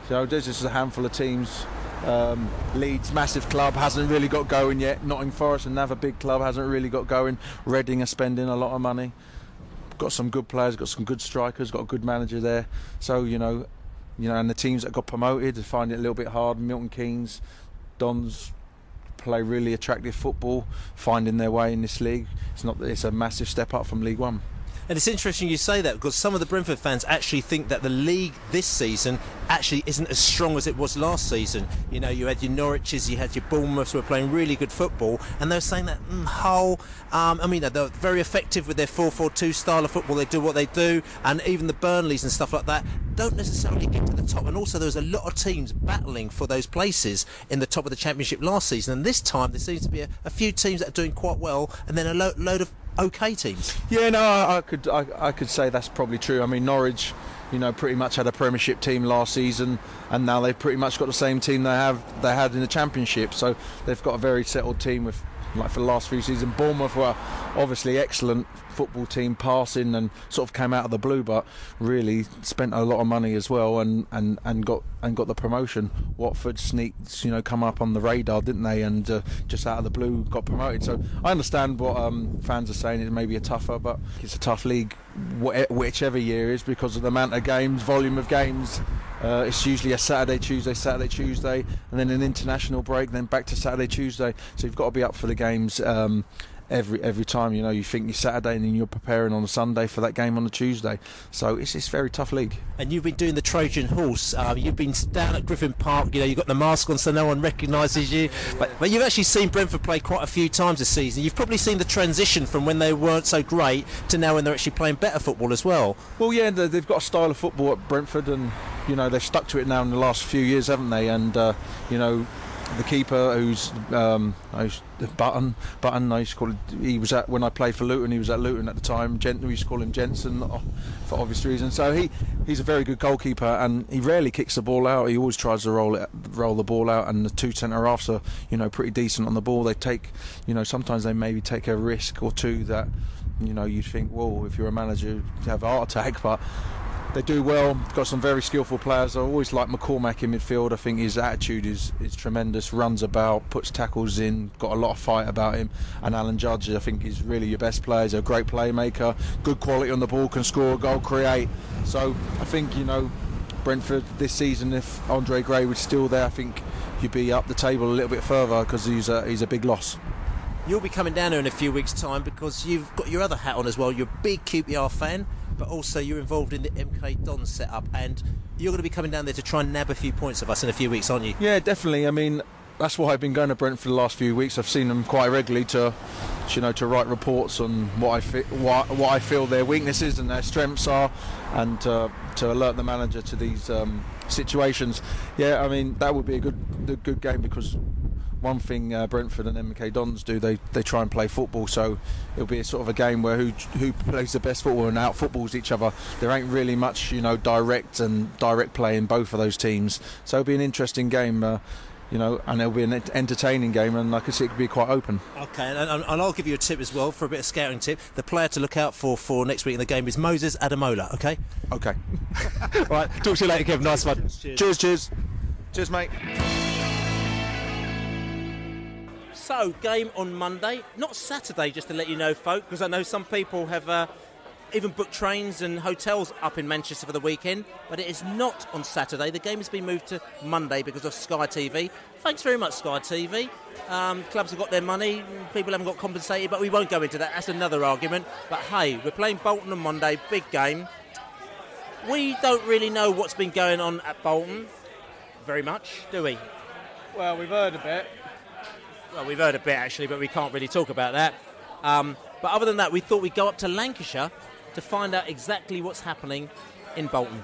So there's just a handful of teams. Um, Leeds, massive club, hasn't really got going yet. Nottingham Forest, another big club, hasn't really got going. Reading are spending a lot of money. Got some good players, got some good strikers, got a good manager there. So you know, you know, and the teams that got promoted finding it a little bit hard. Milton Keynes, Dons play really attractive football, finding their way in this league. It's not it's a massive step up from League One. And it's interesting you say that because some of the Brentford fans actually think that the league this season actually isn't as strong as it was last season. You know, you had your Norwiches, you had your Bournemouths who were playing really good football, and they're saying that mm, Hull, um, I mean, they're very effective with their 4 4 2 style of football. They do what they do, and even the Burnleys and stuff like that don't necessarily get to the top. And also, there was a lot of teams battling for those places in the top of the Championship last season, and this time there seems to be a, a few teams that are doing quite well, and then a lo- load of okay teams. Yeah, no, I, I could I, I could say that's probably true. I mean, Norwich, you know, pretty much had a Premiership team last season, and now they've pretty much got the same team they have they had in the Championship. So they've got a very settled team with. Like for the last few seasons, Bournemouth were obviously excellent football team, passing and sort of came out of the blue, but really spent a lot of money as well, and, and, and got and got the promotion. Watford sneaked, you know, come up on the radar, didn't they? And uh, just out of the blue got promoted. So I understand what um, fans are saying. It's maybe a tougher, but it's a tough league, wh- whichever year is, because of the amount of games, volume of games. Uh, it's usually a Saturday, Tuesday, Saturday, Tuesday, and then an international break, then back to Saturday, Tuesday. So you've got to be up for the games. Um, every every time you know you think you're Saturday and then you're preparing on a Sunday for that game on a Tuesday. So it's it's very tough league. And you've been doing the Trojan Horse. Um, you've been down at Griffin Park. You know you've got the mask on, so no one recognises you. But, but you've actually seen Brentford play quite a few times this season. You've probably seen the transition from when they weren't so great to now when they're actually playing better football as well. Well, yeah, they- they've got a style of football at Brentford, and you know they've stuck to it now in the last few years, haven't they? And uh, you know. The keeper, who's um, Button, Button. I used to call. It, he was at when I played for Luton. He was at Luton at the time. Gent, we used to call him Jensen uh, for obvious reasons. So he, he's a very good goalkeeper, and he rarely kicks the ball out. He always tries to roll it, roll the ball out. And the two centre halves are, you know, pretty decent on the ball. They take, you know, sometimes they maybe take a risk or two that, you know, you'd think, well, if you're a manager, you have a heart attack, but they do well. Got some very skillful players. I always like McCormack in midfield. I think his attitude is, is tremendous. Runs about, puts tackles in. Got a lot of fight about him. And Alan Judge, I think, is really your best player. He's a great playmaker. Good quality on the ball. Can score a goal, create. So I think you know. Brentford this season, if Andre Gray was still there, I think you'd be up the table a little bit further because he's a, he's a big loss. You'll be coming down here in a few weeks' time because you've got your other hat on as well. You're a big QPR fan, but also you're involved in the MK Don setup, and you're going to be coming down there to try and nab a few points of us in a few weeks, aren't you? Yeah, definitely. I mean, that's why I've been going to Brent for the last few weeks. I've seen them quite regularly to, you know, to write reports on what I fi- what, what I feel their weaknesses and their strengths are, and uh, to alert the manager to these um, situations. Yeah, I mean that would be a good a good game because one thing uh, Brentford and MK Dons do, they, they try and play football. So it'll be a sort of a game where who who plays the best football and out footballs each other. There ain't really much, you know, direct and direct play in both of those teams. So it'll be an interesting game. Uh, you know, and it'll be an entertaining game, and I I see, it could be quite open. Okay, and, and, and, I'll give you a tip as well for a bit of scouting tip. The player to look out for for next week in the game is Moses Adamola. Okay. Okay. right. Talk to you later, Kevin. Nice one. Cheers. Cheers. Cheers, cheers mate. So, game on Monday, not Saturday, just to let you know, folk, because I know some people have uh, even booked trains and hotels up in Manchester for the weekend, but it is not on Saturday. The game has been moved to Monday because of Sky TV. Thanks very much, Sky TV. Um, clubs have got their money, people haven't got compensated, but we won't go into that. That's another argument. But hey, we're playing Bolton on Monday, big game. We don't really know what's been going on at Bolton very much, do we? Well, we've heard a bit. Well, we've heard a bit actually, but we can't really talk about that. Um, but other than that, we thought we'd go up to Lancashire to find out exactly what's happening in Bolton.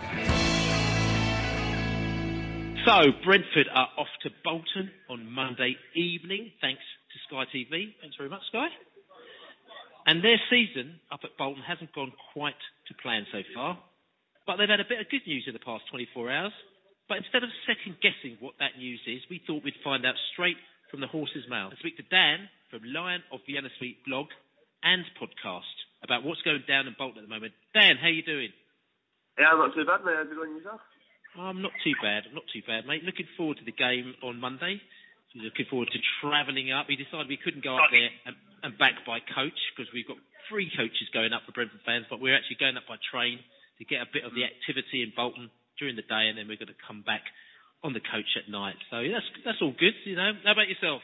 So, Brentford are off to Bolton on Monday evening, thanks to Sky TV. Thanks very much, Sky. And their season up at Bolton hasn't gone quite to plan so far, but they've had a bit of good news in the past 24 hours. But instead of second guessing what that news is, we thought we'd find out straight from the horse's mouth. I speak to Dan from Lion of Vienna Suite blog and podcast about what's going down in Bolton at the moment. Dan, how are you doing? Yeah, I'm not too bad, mate. How's it going yourself? I'm not too bad. I'm not too bad, mate. Looking forward to the game on Monday. Looking forward to travelling up. We decided we couldn't go up there and, and back by coach because we've got three coaches going up for Brentford fans, but we're actually going up by train to get a bit of the activity in Bolton during the day, and then we're going to come back on the coach at night. So that's that's all good, you know. How about yourself?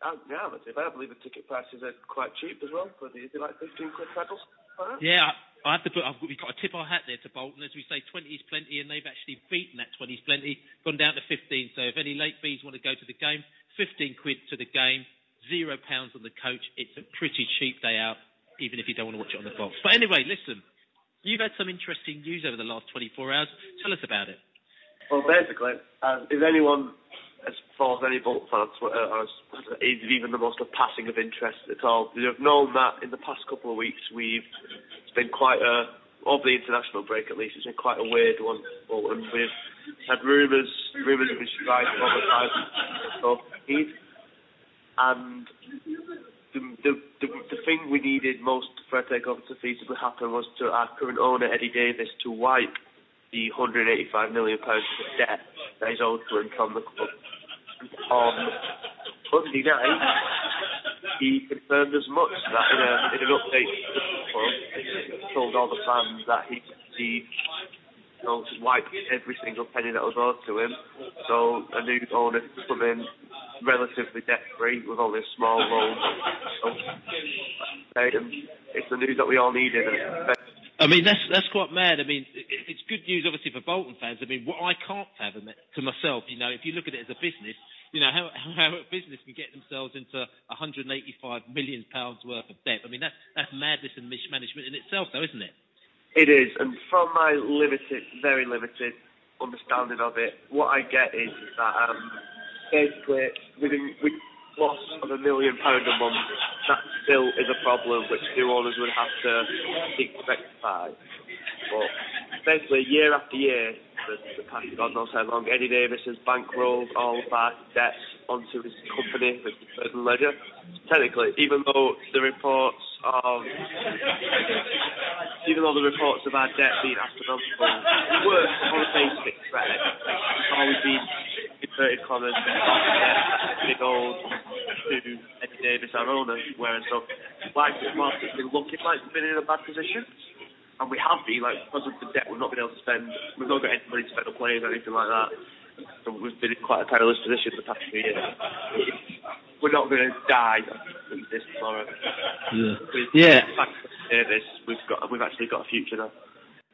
Um, yeah, but I believe the ticket prices are quite cheap as well. For the, is it like 15 quid pedals? Yeah, I, I have to put. I've, we've got to tip our hat there to Bolton, as we say, 20 is plenty, and they've actually beaten that 20 is plenty, gone down to 15. So if any late fees want to go to the game, 15 quid to the game, zero pounds on the coach. It's a pretty cheap day out, even if you don't want to watch it on the box. But anyway, listen, you've had some interesting news over the last 24 hours. Tell us about it. Well, basically, uh, if anyone as far as any Bolton fans, uh, as, as even the most of passing of interest at all, you have known that in the past couple of weeks we've it's been quite a over the international break at least it's been quite a weird one. Bolton we've had rumours, rumours have been striking all the time. So and the, the, the, the thing we needed most for a takeover to feasibly happen was to our current owner Eddie Davis to wipe the 185 million pounds of debt that is owed to him from the club. On Monday night, he confirmed as much that in, a, in an update to the club, he told all the fans that he received you know, to wipe every single penny that was owed to him. So a new owner could come in relatively debt free with only a small loan. So, um, it's the news that we all needed. I mean, that's that's quite mad. I mean, it's good news, obviously, for Bolton fans. I mean, what I can't fathom it to myself, you know, if you look at it as a business, you know, how, how a business can get themselves into 185 million pounds worth of debt. I mean, that's that's madness and mismanagement in itself, though, isn't it? It is, and from my limited, very limited understanding of it, what I get is that um, basically within with loss of a million pound a month, that still is a problem which new owners would have to seek to rectify. But basically, year after year, the, the past God knows how long, Eddie Davis has bankrolled all of our debts onto his company, his personal ledger. Technically, even though the reports of even though the reports of our debt being astronomical were on a basic threat, it's always been inverted commas, big old to Eddie Davis, our owner, whereas so like the market's been looking like we've been in a bad position. And we have been, like, because of the debt, we've not been able to spend, we've not got any money to spend on players or anything like that. So we've been in quite a perilous position for the past few years. We're not going to die this tomorrow. Yeah. With Yeah. Davis, we've got we've actually got a future now.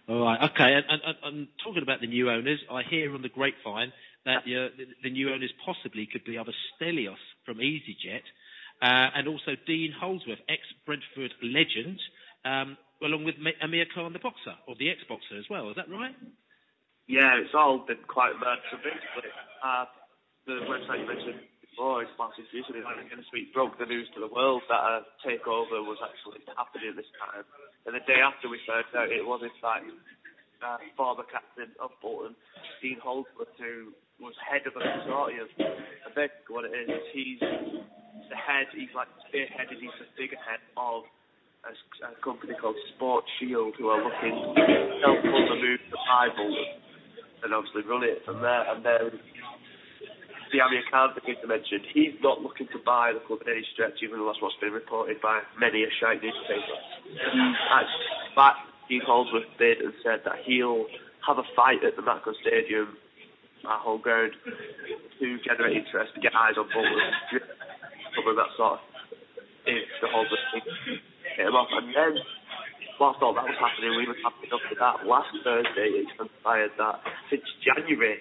All right, okay. And, and, and talking about the new owners, I hear on the grapevine that the, new owners possibly could be either Stelios from EasyJet uh, and also Dean Holdsworth, ex-Brentford legend, um, along with Amir Khan, the boxer, or the ex-boxer as well. Is that right? Yeah, it's all been quite. So basically, uh, the website you mentioned before is in this week broke the news to the world that a takeover was actually happening at this time. And the day after we found out it was in fact uh, former captain of Bolton, Dean Holdsworth, who was head of a consortium. And basically what it is, he's the head, he's like spearheaded, he's the figurehead of a, a company called Sport Shield who are looking to help fund the move to Bolton and obviously run it from there. And then the Amir Khan thing to mention, he's not looking to buy the club in any stretch, even though that's what's been reported by many a shite newspaper. Actually back Dean Holdsworth bid and said that he'll have a fight at the Macron Stadium at whole ground to generate interest, to get eyes on Bolton, cover that sort of the Holdsworth thing. And then whilst all that was happening, we were happening up to that. Last Thursday, it transpired that since January,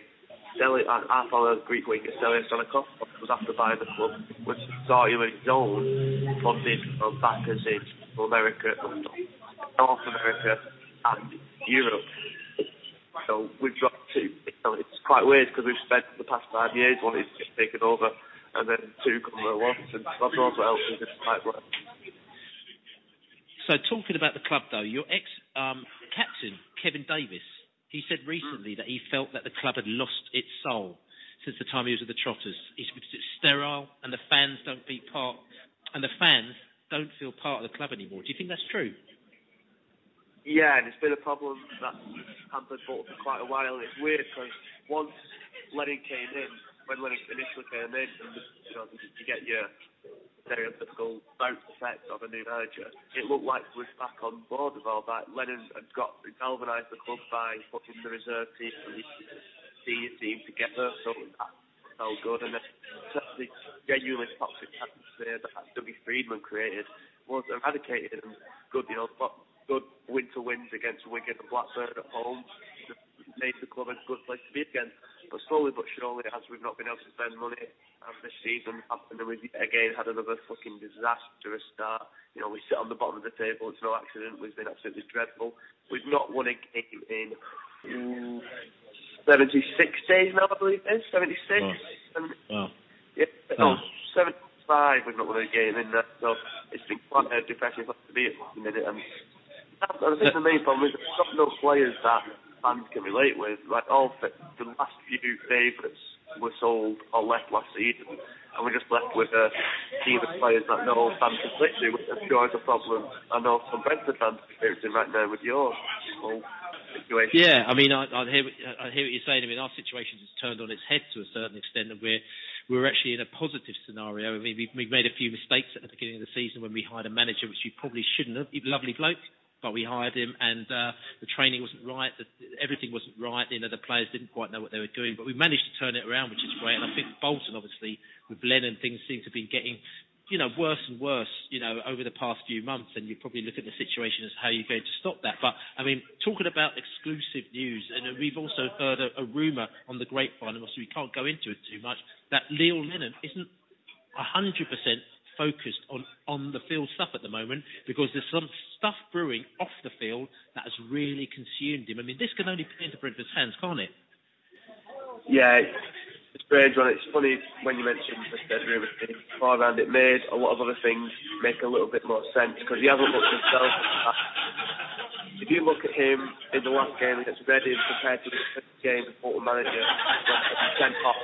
Steli, I, I follow Greek winger Stelios Stonakov was after buying the club, with consortium of his own, funded from backers in America, North America, and Europe. So we've know, it's quite weird because we've spent the past five years wanting to get taken over, and then two come at once, and God knows what else is in the. So talking about the club though, your ex um, captain Kevin Davies, he said recently that he felt that the club had lost its soul since the time he was with the Trotters. He said it's sterile and the fans don't be part, and the fans don't feel part of the club anymore. Do you think that's true? Yeah, and it's been a problem that hampered Bolton for quite a while. It's weird because once Lennon came in, when Lennon initially came in, you know, you get your stereotypical bounce effect of a new manager, it looked like we was back on board with all that. Lennon had got galvanised the club by putting the reserve team and the senior team together, so that felt good. And then the genuinely toxic atmosphere that Dougie Freedman created was eradicated and good, you know, but good winter wins against Wigan and Blackburn at home made the club a good place to be again. But slowly but surely, as we've not been able to spend money, as this season happened, and we've again had another fucking disastrous start. You know, we sit on the bottom of the table. It's no accident. We've been absolutely dreadful. We've not won a game in mm, 76 days now, I believe it is. 76. And, Wow. yeah, no, 75. We've not won a game in that. So it's been quite a depressing place to be at the minute. And I think the main problem is we've got no players that fans can relate with. Like all the, the last few favourites were sold or left last season, and we're just left with a team of players that no fans can relate to, which I'm sure is a problem. I know some Brentford fans are experiencing right now with your whole situation. Yeah, I mean, I, I hear I hear what you're saying. I mean, our situation has turned on its head to a certain extent, and we're we're actually in a positive scenario. I mean, we we made a few mistakes at the beginning of the season when we hired a manager, which we probably shouldn't have. Lovely bloke, but we hired him, and uh, the training wasn't right. The, everything wasn't right. You know, the players didn't quite know what they were doing, but we managed to turn it around, which is great. And I think Bolton, obviously, with Lennon, things seem to be getting you know, worse and worse, you know, over the past few months, and you probably look at the situation as how you're going to stop that. But I mean, talking about exclusive news, and we've also heard a, a rumor on the grapevine, and obviously we can't go into it too much, that Leo Lennon isn't hundred percent focused on on the field stuff at the moment because there's some stuff brewing off the field that has really consumed him. I mean, this can only play into Brentford's hands, can't it? Yeah, it's strange one. It's funny when you mentioned the dead rumour thing beforehand. It made a lot of other things make a little bit more sense because he hasn't looked himself. If you look at him in the last game against Reading compared to the first game as Bolton manager, sent off,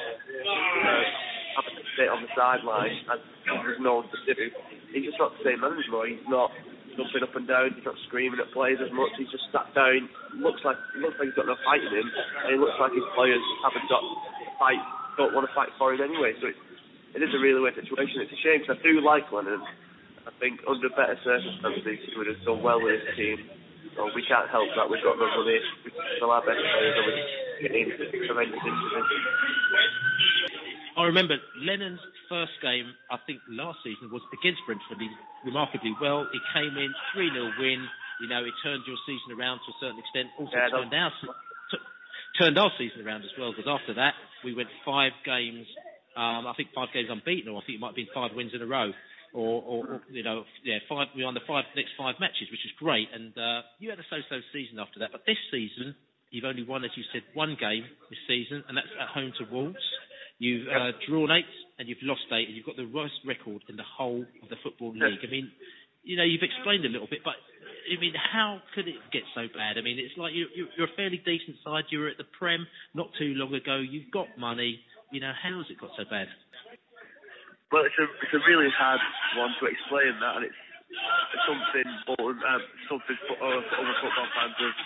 sit on the sideline and there's no one to do, he's just not the same man anymore. He's not jumping up and down. He's not screaming at players as much. He's just sat down. Looks like looks like he's got no fight in him, and it looks like his players haven't got fight. Don't want to fight for him anyway. So it, it is a really weird situation. It's a shame because I do like Lennon. I think under better circumstances he would have done well with his team. So we can't help that. We've got no money. We still our best players. And we're getting tremendous this. I remember Lennon's first game, I think last season, was against Brentford. He remarkably well. He came in 3 0 win. You know, it turned your season around to a certain extent. Also Yeah, turned our, t- turned our season around as well, because after that, we went five games, um, I think five games unbeaten, or I think it might have been five wins in a row. Or, or, or you know, yeah, five. We won the five next five matches, which is great. And uh, you had a so-so season after that. But this season, you've only won, as you said, one game this season, and that's at home to Wolves. You've uh, drawn eight and you've lost eight, and you've got the worst record in the whole of the football league. I mean, you know, you've explained a little bit, but I mean, how could it get so bad? I mean, it's like you, you, you're a fairly decent side. You were at the Prem not too long ago. You've got money. You know, how has it got so bad? Well, it's a it's a really hard one to explain that, and it's something Bolton, uh, something fo- uh, other football fans have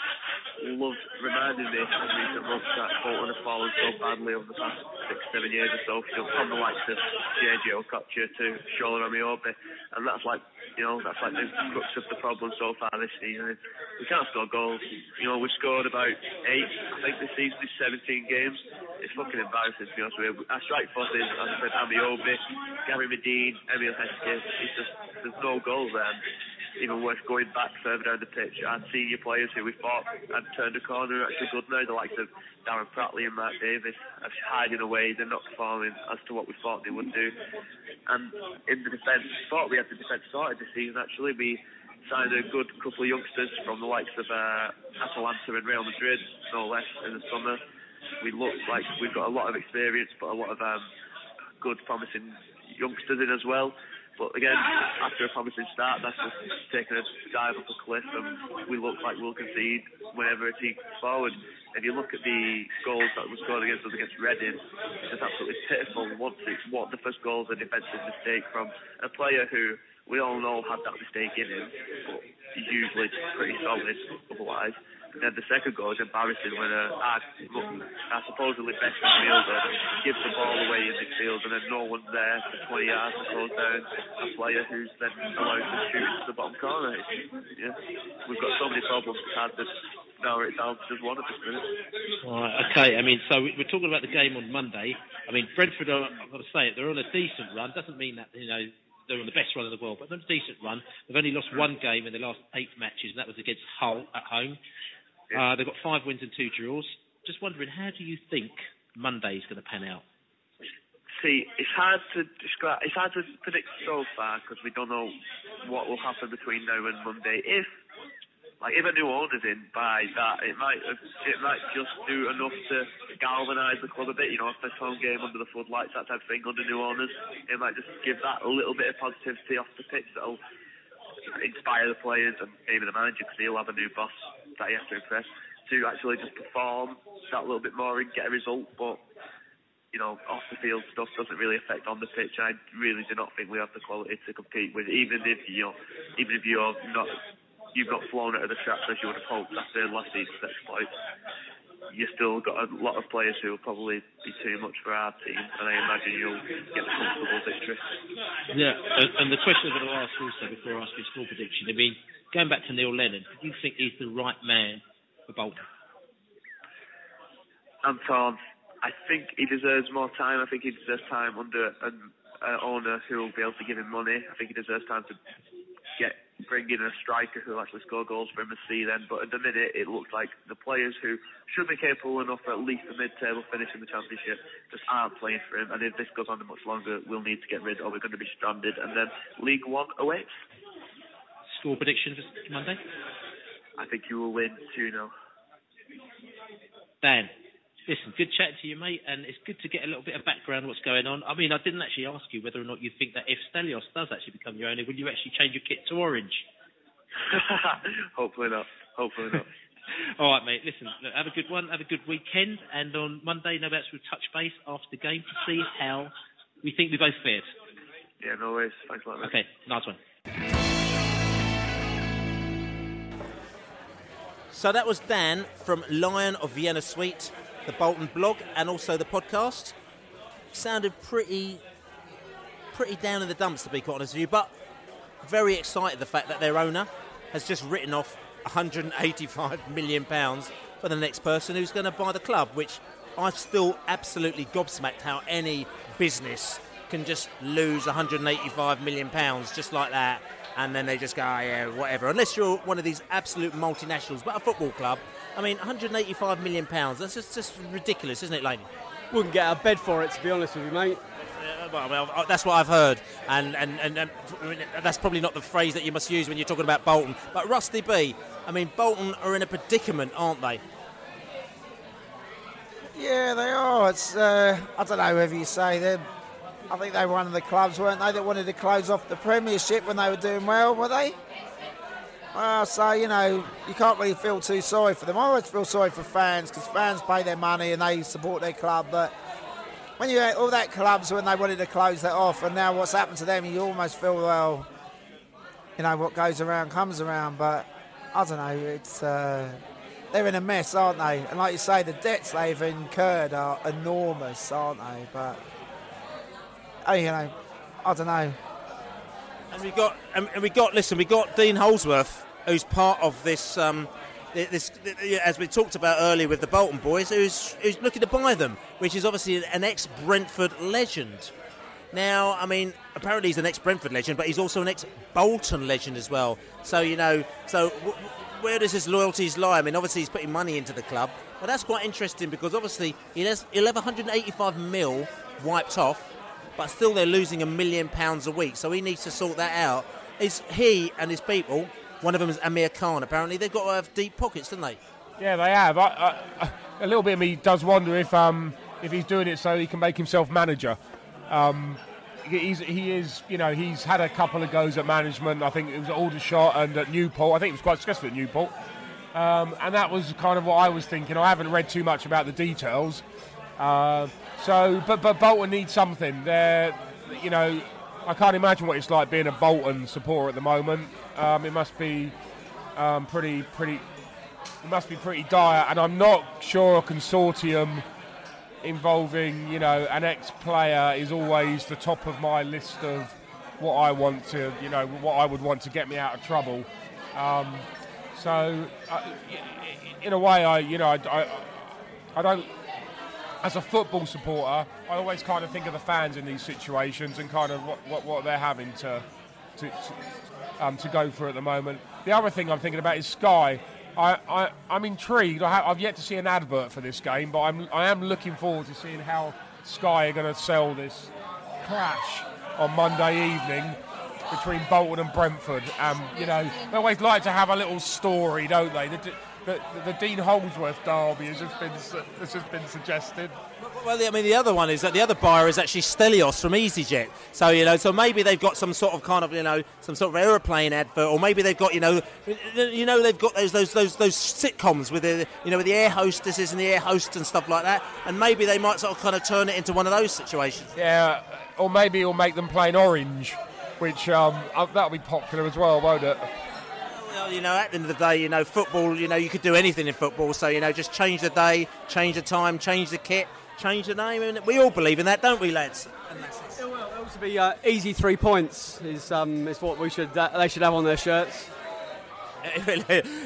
loved reminding me in recent months that Bolton have fallen so badly over the past six, seven years or so, you know, from the likes of JJ Okocha to Shola Ameobi, and that's like, you know, that's like the crux of the problem so far this season. We can't score goals. You know, we've scored about eight, I think this season is 17 games. It's fucking embarrassing to be honest with you. Our strike force is, as I said, Ameobi, Gary Madine, Emile Heskey. It's just, there's no goals there. And even worse, going back further down the pitch, our senior players who we thought had turned a corner are actually good now. The likes of Darren Pratley and Mark Davies are hiding away. They're not performing as to what we thought they would do. And in the defence, thought we had the defence sorted this season. Actually, we signed a good couple of youngsters from the likes of uh, Atalanta and Real Madrid, no less, in the summer. We look like we've got a lot of experience, but a lot of um, good, promising youngsters in as well. But again, after a promising start, that's just taken a dive up a cliff, and we look like we'll concede whenever it takes forward. If you look at the goals that were scored against us against Reading, it's just absolutely pitiful. It's what the first goal is a defensive mistake from a player who we all know had that mistake in him, but usually pretty solid otherwise. Then the second goal is embarrassing when a, our, our supposedly best midfielder gives the ball away in midfield and then no one's there for 20 yards to throws down a player who's then allowed to shoot into the bottom corner. Yeah, we've got so many problems. Hard to narrow it down to just one at this. Right, okay. I mean, so we- we're talking about the game on Monday. I mean, Brentford are, I've got to say it, they're on a decent run. Doesn't mean that, you know, they're on the best run in the world, but they're on a decent run. They've only lost one game in the last eight matches, and that was against Hull at home. Uh, they've got five wins and two draws. Just wondering, how do you think Monday's going to pan out? See, it's hard to describe. It's hard to predict so far because we don't know what will happen between now and Monday. If, like, if a new owner's in by that, it might it might just do enough to galvanise the club a bit. You know, a first home game under the floodlights, that type of thing under new owners. It might just give that a little bit of positivity off the pitch that'll inspire the players and maybe the manager because he'll have a new boss that he has to impress to actually just perform that little bit more and get a result. But you know, off the field stuff doesn't really affect on the pitch. I really do not think we have the quality to compete with, even if you know, even if you're not, you've not flown out of the traps as you would have hoped after last season's exploits. You still got a lot of players who will probably be too much for our team, and I imagine you'll get a comfortable victory. Yeah, and, the question I'm going to ask also before I ask your score prediction, I mean, going back to Neil Lennon, do you think he's the right man for Bolton? I'm torn. I think he deserves more time. I think he deserves time under an uh, owner who will be able to give him money. I think he deserves time to get bring in a striker who will actually score goals for him and see then. But at the minute, it looks like the players who should be capable enough for at least a mid-table finish in the championship just aren't playing for him. And if this goes on much longer, we'll need to get rid, or we're going to be stranded. And then League One awaits. Score prediction for Monday? I think you will win 2 0. Dan, listen, good chat to you, mate, and it's good to get a little bit of background on what's going on. I mean, I didn't actually ask you whether or not you think that if Stelios does actually become your owner, will you actually change your kit to orange? Hopefully not. Hopefully not. All right, mate. Listen, look, have a good one. Have a good weekend. And on Monday, no doubt we'll touch base after the game to see how we think we both fared. Yeah, no worries. Thanks a lot, man. Okay, nice one. So that was Dan from Lion of Vienna Suite, the Bolton blog, and also the podcast. Sounded pretty, pretty down in the dumps, to be quite honest with you, but very excited the fact that their owner has just written off 185 million pounds for the next person who's going to buy the club, which I'm still absolutely gobsmacked how any business can just lose 185 million pounds just like that, and then they just go, oh, yeah, whatever. Unless you're one of these absolute multinationals, but a football club, I mean, 185 million pounds. That's just, just ridiculous, isn't it, Laney? Wouldn't get out of bed for it, to be honest with you, mate. Uh, well, well, uh, that's what I've heard, and, and, and, and that's probably not the phrase that you must use when you're talking about Bolton. But Russty Bee, I mean, Bolton are in a predicament, aren't they? Yeah, they are. It's uh, I don't know whether you say they're. I think they were one of the clubs, weren't they, that wanted to close off the Premiership when they were doing well, were they? Well, so you know, you can't really feel too sorry for them. I always feel sorry for fans because fans pay their money and they support their club. But when you all that clubs when they wanted to close that off, and now what's happened to them, you almost feel well. You know what goes around comes around, but I don't know. It's uh, they're in a mess, aren't they? And like you say, the debts they've incurred are enormous, aren't they? But oh, you know, I don't know. And we got, and we got. Listen, we got Dean Holdsworth, who's part of this. Um, this, as we talked about earlier with the Bolton boys, who's, who's looking to buy them, which is obviously an ex-Brentford legend. Now, I mean, apparently he's an ex-Brentford legend, but he's also an ex-Bolton legend as well. So you know, so w- where does his loyalties lie? I mean, obviously he's putting money into the club, but that's quite interesting because obviously he has, he'll have 185 mil wiped off but still they're losing a million pounds a week. So he needs to sort that out. Is he and his people? One of them is Amir Khan. Apparently, they've got to have deep pockets, don't they? Yeah, they have. I, I, a little bit of me does wonder if um, if he's doing it so he can make himself manager. Um, he's, he is, you know, he's had a couple of goes at management. I think it was at Aldershot and at Newport. I think it was quite successful at Newport. Um, and that was kind of what I was thinking. I haven't read too much about the details. Uh, so, but but Bolton needs something. They're, you know, I can't imagine what it's like being a Bolton supporter at the moment. Um, it must be um, pretty pretty. It must be pretty dire, and I'm not sure a consortium involving, you know, an ex-player is always the top of my list of what I want to, you know, what I would want to get me out of trouble. Um, so, uh, in a way, I, you know, I, I, I don't as a football supporter, I always kind of think of the fans in these situations and kind of what, what, what they're having to to, to, um, to, go through at the moment. The other thing I'm thinking about is Sky. I, I, I'm intrigued. I have, yet to see an advert for this game, but I'm, I am looking forward to seeing how Sky are going to sell this clash on Monday evening between Bolton and Brentford. Um, you know, they always like to have a little story, don't they? The, the, the, Dean Holdsworth derby has just been has just been suggested. Well, I mean, the other one is that the other buyer is actually Stelios from EasyJet. So you know, so maybe they've got some sort of kind of you know some sort of aeroplane advert, or maybe they've got you know you know they've got those those those those sitcoms with the you know with the air hostesses and the air hosts and stuff like that, and maybe they might sort of kind of turn it into one of those situations. Yeah, or maybe it'll make them play in orange, which um, uh, that'll be popular as well, won't it? Well, you know, at the end of the day, you know, football, you know, you could do anything in football. So, you know, just change the day, change the time, change the kit, change the name. And we all believe in that, don't we, lads? And that's it. It will also be uh, easy three points is, um, is what we should uh, they should have on their shirts.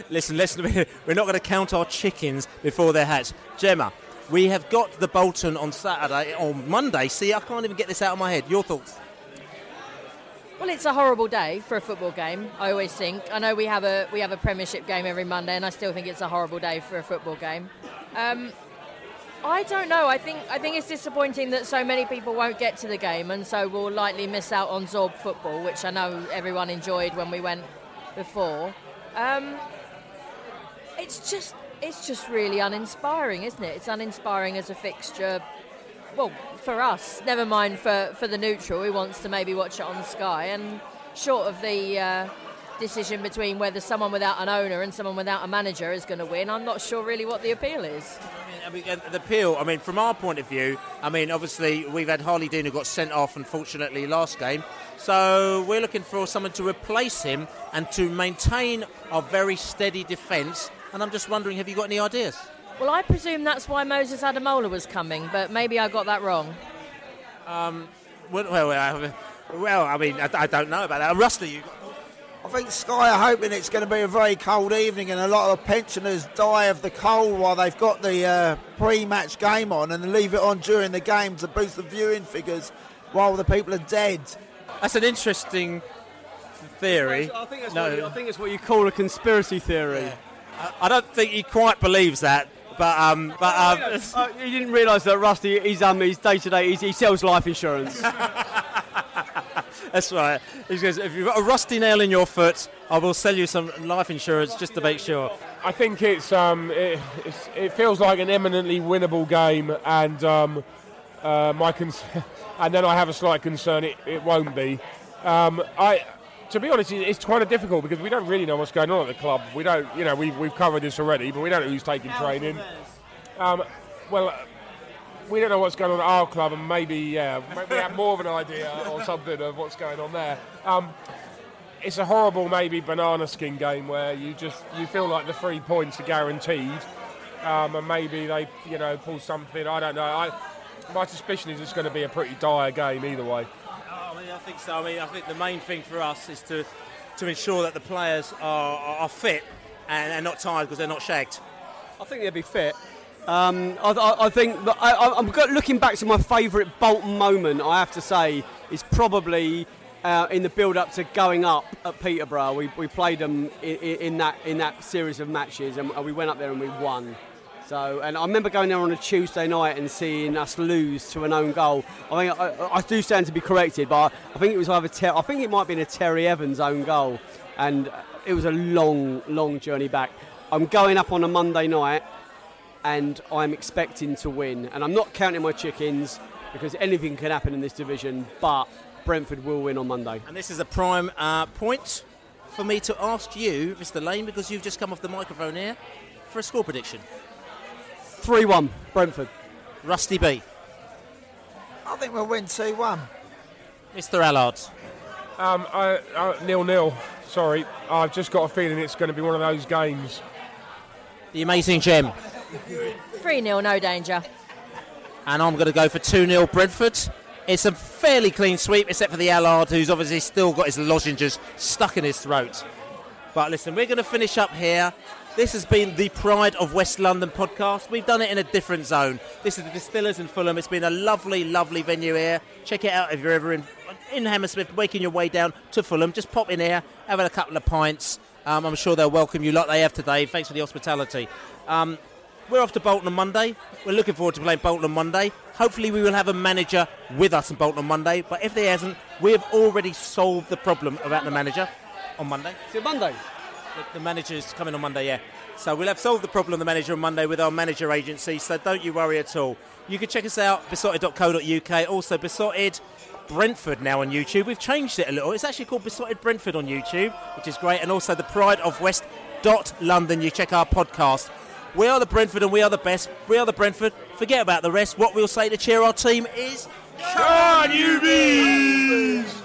listen, listen, we're not going to count our chickens before their hats. Gemma, we have got the Bolton on Saturday, on Monday. See, I can't even get this out of my head. Your thoughts? Well, it's a horrible day for a football game. I always think. I know we have a we have a Premiership game every Monday, and I still think it's a horrible day for a football game. Um, I don't know. I think I think it's disappointing that so many people won't get to the game, and so will likely miss out on Zorb football, which I know everyone enjoyed when we went before. Um, it's just it's just really uninspiring, isn't it? It's uninspiring as a fixture well, for us, never mind for, for the neutral who wants to maybe watch it on Sky. And short of the uh, decision between whether someone without an owner and someone without a manager is going to win, I'm not sure really what the appeal is. I mean, I mean, the appeal, I mean, from our point of view, I mean, obviously, we've had Harlee Dean who got sent off, unfortunately, last game. So we're looking for someone to replace him and to maintain our very steady defence. And I'm just wondering, have you got any ideas? Well, I presume that's why Moses Ademola was coming, but maybe I got that wrong. Um, well, well, well, I mean, I, I, don't know about that. Rusty, you. I think Sky are hoping it's going to be a very cold evening and a lot of pensioners die of the cold while they've got the uh, pre-match game on and leave it on during the game to boost the viewing figures while the people are dead. That's an interesting theory. I think that's, no, what, you, I think it's what you call a conspiracy theory. I, I don't think he quite believes that, but um, but um, Uh, you didn't realise that Rusty, he's um, he's day to day, he sells life insurance. That's right. He goes, if you've got a rusty nail in your foot, I will sell you some life insurance just to make sure. I think it's, um, it, it's it feels like an eminently winnable game, and um, uh, my cons- and then I have a slight concern it, it won't be. Um, I, to be honest, it's kind of difficult because we don't really know what's going on at the club. We don't, you know, we've, we've covered this already, but we don't know who's taking training. Um, well, we don't know what's going on at our club, and maybe yeah, maybe we have more of an idea or something of what's going on there. Um, it's a horrible, maybe banana skin game where you just you feel like the three points are guaranteed, um, and maybe they you know pull something. I don't know. I, my suspicion is it's going to be a pretty dire game either way. I think so. I mean, I think the main thing for us is to to ensure that the players are, are, fit and, and not tired because they're not shagged. I think they'll be fit. Um, I, I, I think I, I'm looking back to my favourite Bolton moment. I have to say is probably uh, in the build-up to going up at Peterborough. We, we played them in, in that in that series of matches, and we went up there and we won. So, and I remember going there on a Tuesday night and seeing us lose to an own goal. I mean, I, I do stand to be corrected, but I think it was either Ter- I think it might have been a Terry Evans own goal, and it was a long, long journey back. I'm going up on a Monday night and I'm expecting to win. And I'm not counting my chickens because anything can happen in this division, but Brentford will win on Monday. And this is a prime uh, point for me to ask you, Mr. Lane, because you've just come off the microphone here, for a score prediction. 3 1, Brentford. Russty Bee. I think we'll win 2 1. Mr. Allard. Um, I, uh, nil nil. Sorry, I've just got a feeling it's going to be one of those games. The amazing Gem. 3 0, no danger. And I'm going to go for 2 0 Brentford. It's a fairly clean sweep, except for the Allard, who's obviously still got his lozenges stuck in his throat. But listen, we're going to finish up here. This has been the Pride of West London podcast. We've done it in a different zone. This is the Distillers in Fulham. It's been a lovely, lovely venue here. Check it out if you're ever in in Hammersmith, making your way down to Fulham. Just pop in here, having a couple of pints. Um, I'm sure they'll welcome you like they have today. Thanks for the hospitality. Um, we're off to Bolton on Monday. We're looking forward to playing Bolton on Monday. Hopefully, we will have a manager with us in Bolton on Monday. But if there hasn't, we have already solved the problem about the manager on Monday. See you Monday? The, the manager's coming on Monday, yeah. So we'll have solved the problem of the manager on Monday with our manager agency. So don't you worry at all. You can check us out beesotted.co.uk. Also besotted Brentford now on YouTube. We've changed it a little. It's actually called Beesotted Brentford on YouTube, which is great. And also the Pride of West dot London. You check our podcast. We are the Brentford and we are the best. We are the Brentford. Forget about the rest. What we'll say to cheer our team is. Can you be?